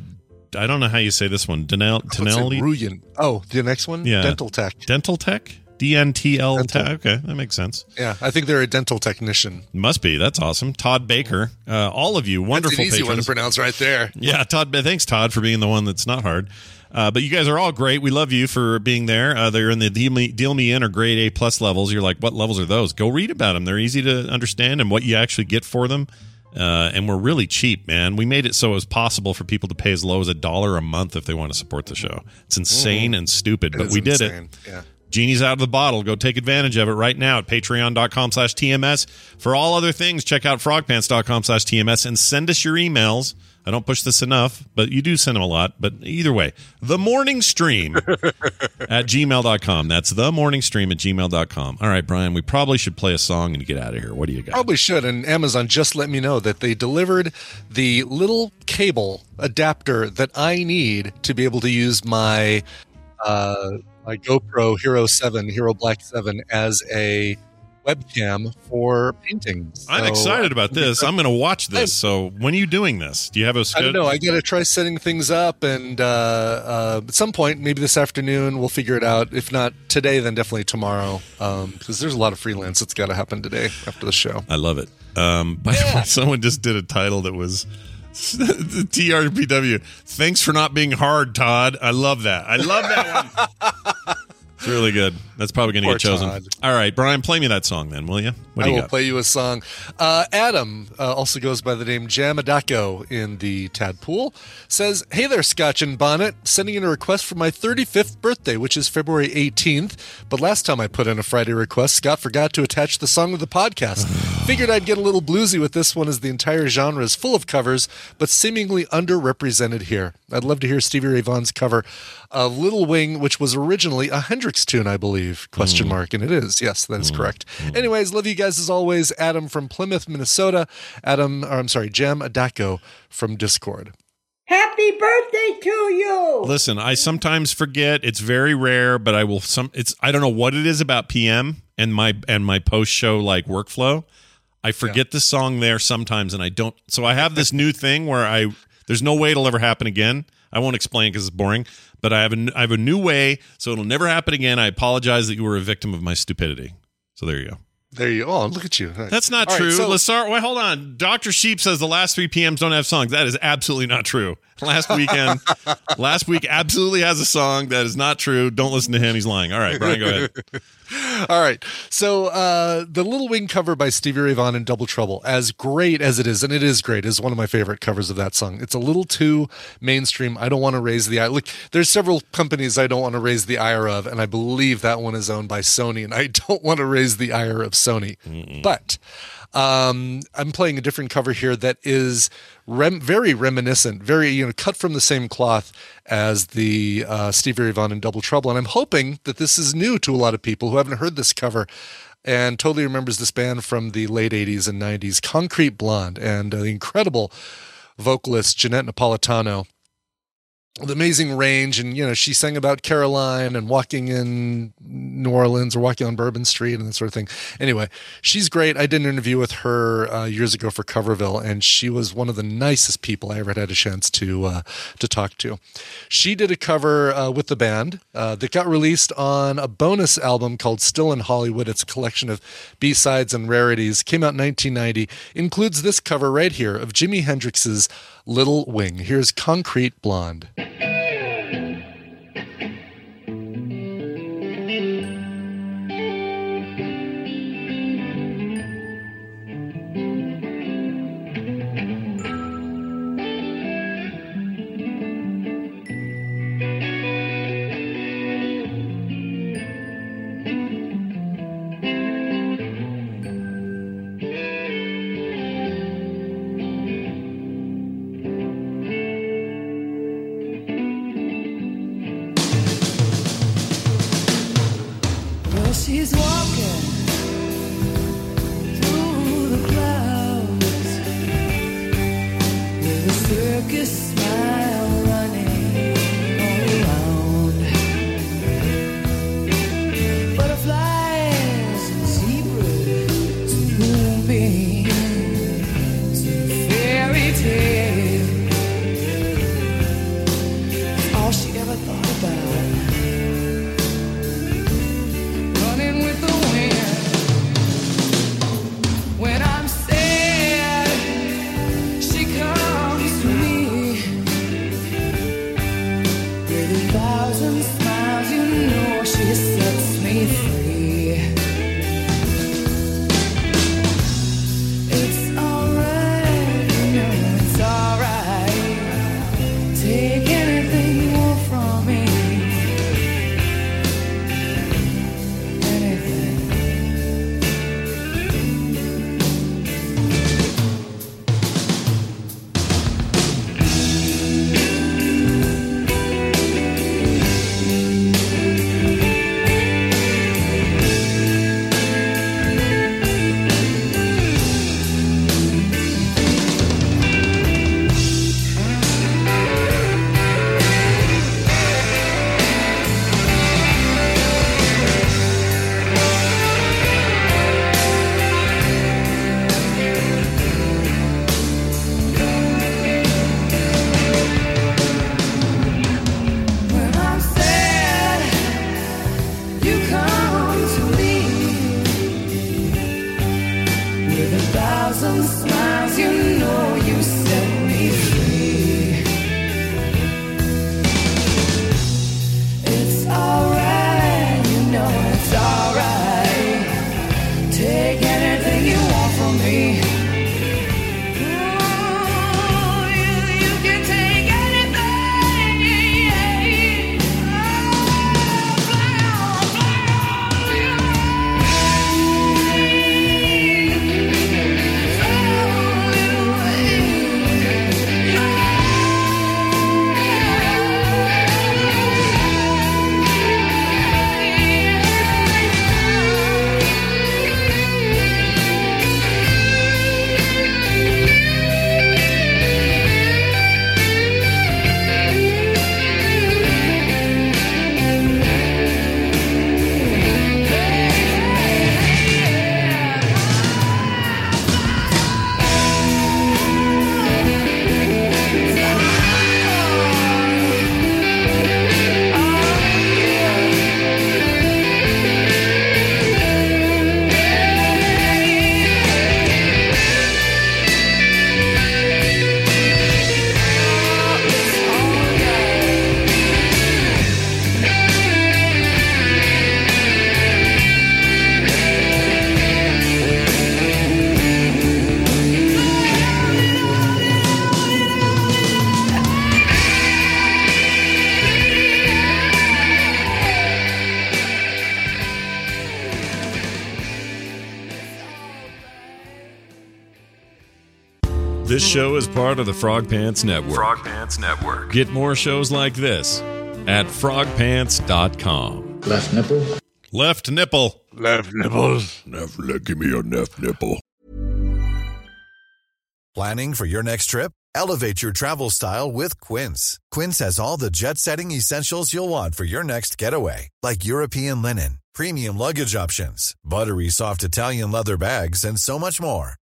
I don't know how you say this one. Denel, it, Denelli? Ruyan. Oh, the next one. Yeah. Dental Tech. Dental Tech? DNTL. Tech? Okay, that makes sense. Yeah, I think they're a dental technician. Must be. That's awesome. Todd Baker. Uh, all of you wonderful That's an easy one to pronounce right there. Yeah, Todd. Thanks, Todd, for being the one that's not hard. Uh, but you guys are all great. We love you for being there. Uh, they're in the deal me, deal me in or grade A plus levels. You're like, what levels are those? Go read about them. They're easy to understand and what you actually get for them. Uh, and we're really cheap, man. We made it so it was possible for people to pay as low as a dollar a month if they want to support the show. It's insane and stupid, It but we did insane. it. Yeah. Genie's out of the bottle. Go take advantage of it right now at patreon.com slash TMS. For all other things, check out frogpants.com slash TMS and send us your emails. I don't push this enough, but you do send them a lot. But either way, the morning stream at gmail.com. That's the morning stream at gmail.com. All right, Brian, we probably should play a song and get out of here. What do you got? Probably should. And Amazon just let me know that they delivered the little cable adapter that I need to be able to use my uh, my GoPro Hero Seven, Hero Black Seven, as a webcam for painting. I'm So excited about this. I'm going to watch this. So when are you doing this? Do you have a schedule? I don't know. I got to try setting things up, and uh, uh, at some point, maybe this afternoon, we'll figure it out. If not today, then definitely tomorrow, because there's a lot of freelance that's got to happen today after the show. I love it. Um, by the way, someone just did a title that was the TRPW. Thanks for not being hard, Todd. I love that. I love that one. it's really good. That's probably going to get chosen. Todd. All right, Brian, play me that song then, will you? What I you will got? play you a song. Uh, Adam uh, also goes by the name Jamadako in the Tadpool. Says, "Hey there, Scotch and Bonnet. Sending in a request for my 35th birthday, which is February 18th. But last time I put in a Friday request, Scott forgot to attach the song with the podcast. Figured I'd get a little bluesy with this one, as the entire genre is full of covers, but seemingly underrepresented here. I'd love to hear Stevie Ray Vaughan's cover of Little Wing, which was originally a Hendrix tune, I believe. Question mm. mark, and it is. Yes, that is mm. correct. Mm. Anyways, love you guys as always. Adam from Plymouth, Minnesota. Adam, or I'm sorry, Jam Adako from Discord. Happy birthday to you! Listen, I sometimes forget. It's very rare, but I will. Some. It's. I don't know what it is about PM and my and my post show like workflow. I forget the song there sometimes, and I don't. So I have this new thing where I. There's no way it'll ever happen again. I won't explain because it's boring. But I have a I have a new way, so it'll never happen again. I apologize that you were a victim of my stupidity. So there you go. There you Oh, look at you. That's not All right, true. so- Lassar, wait, hold on. Dr. Sheep says the last three PMs don't have songs. That is absolutely not true. Last weekend, last week absolutely has a song. That is not true. Don't listen to him. He's lying. All right, Brian, go ahead. All right. So uh, the Little Wing cover by Stevie Ray Vaughan in Double Trouble, as great as it is, and it is great, is one of my favorite covers of that song. It's a little too mainstream. I don't want to raise the eye. Look, there's several companies I don't want to raise the ire of, and I believe that one is owned by Sony, and I don't want to raise the ire of Sony. But um, I'm playing a different cover here that is rem- very reminiscent, very you know cut from the same cloth as the uh, Stevie Ray Vaughan in Double Trouble, and I'm hoping that this is new to a lot of people who haven't heard this cover and totally remembers this band from the late 80s and 90s, Concrete Blonde, and uh, the incredible vocalist Johnette Napolitano the amazing range and you know she sang about caroline and walking in new orleans or walking on bourbon street and that sort of thing. Anyway she's great. I did an interview with her uh, years ago for coverville and she was one of the nicest people i ever had a chance to uh, to talk to. She did a cover uh, with the band uh, that got released on a bonus album called still in hollywood. It's a collection of b-sides and rarities. Came out in 1990 includes this cover right here of jimi hendrix's little wing. Here's concrete blonde part of the Frog Pants Network. Frog Pants Network. Get more shows like this at frogpants.com. Left nipple. Left nipple. Left nipples. Left leg, give me your left nipple. Planning for your next trip? Elevate your travel style with Quince. Quince has all the jet setting essentials you'll want for your next getaway, like European linen, premium luggage options, buttery soft Italian leather bags, and so much more.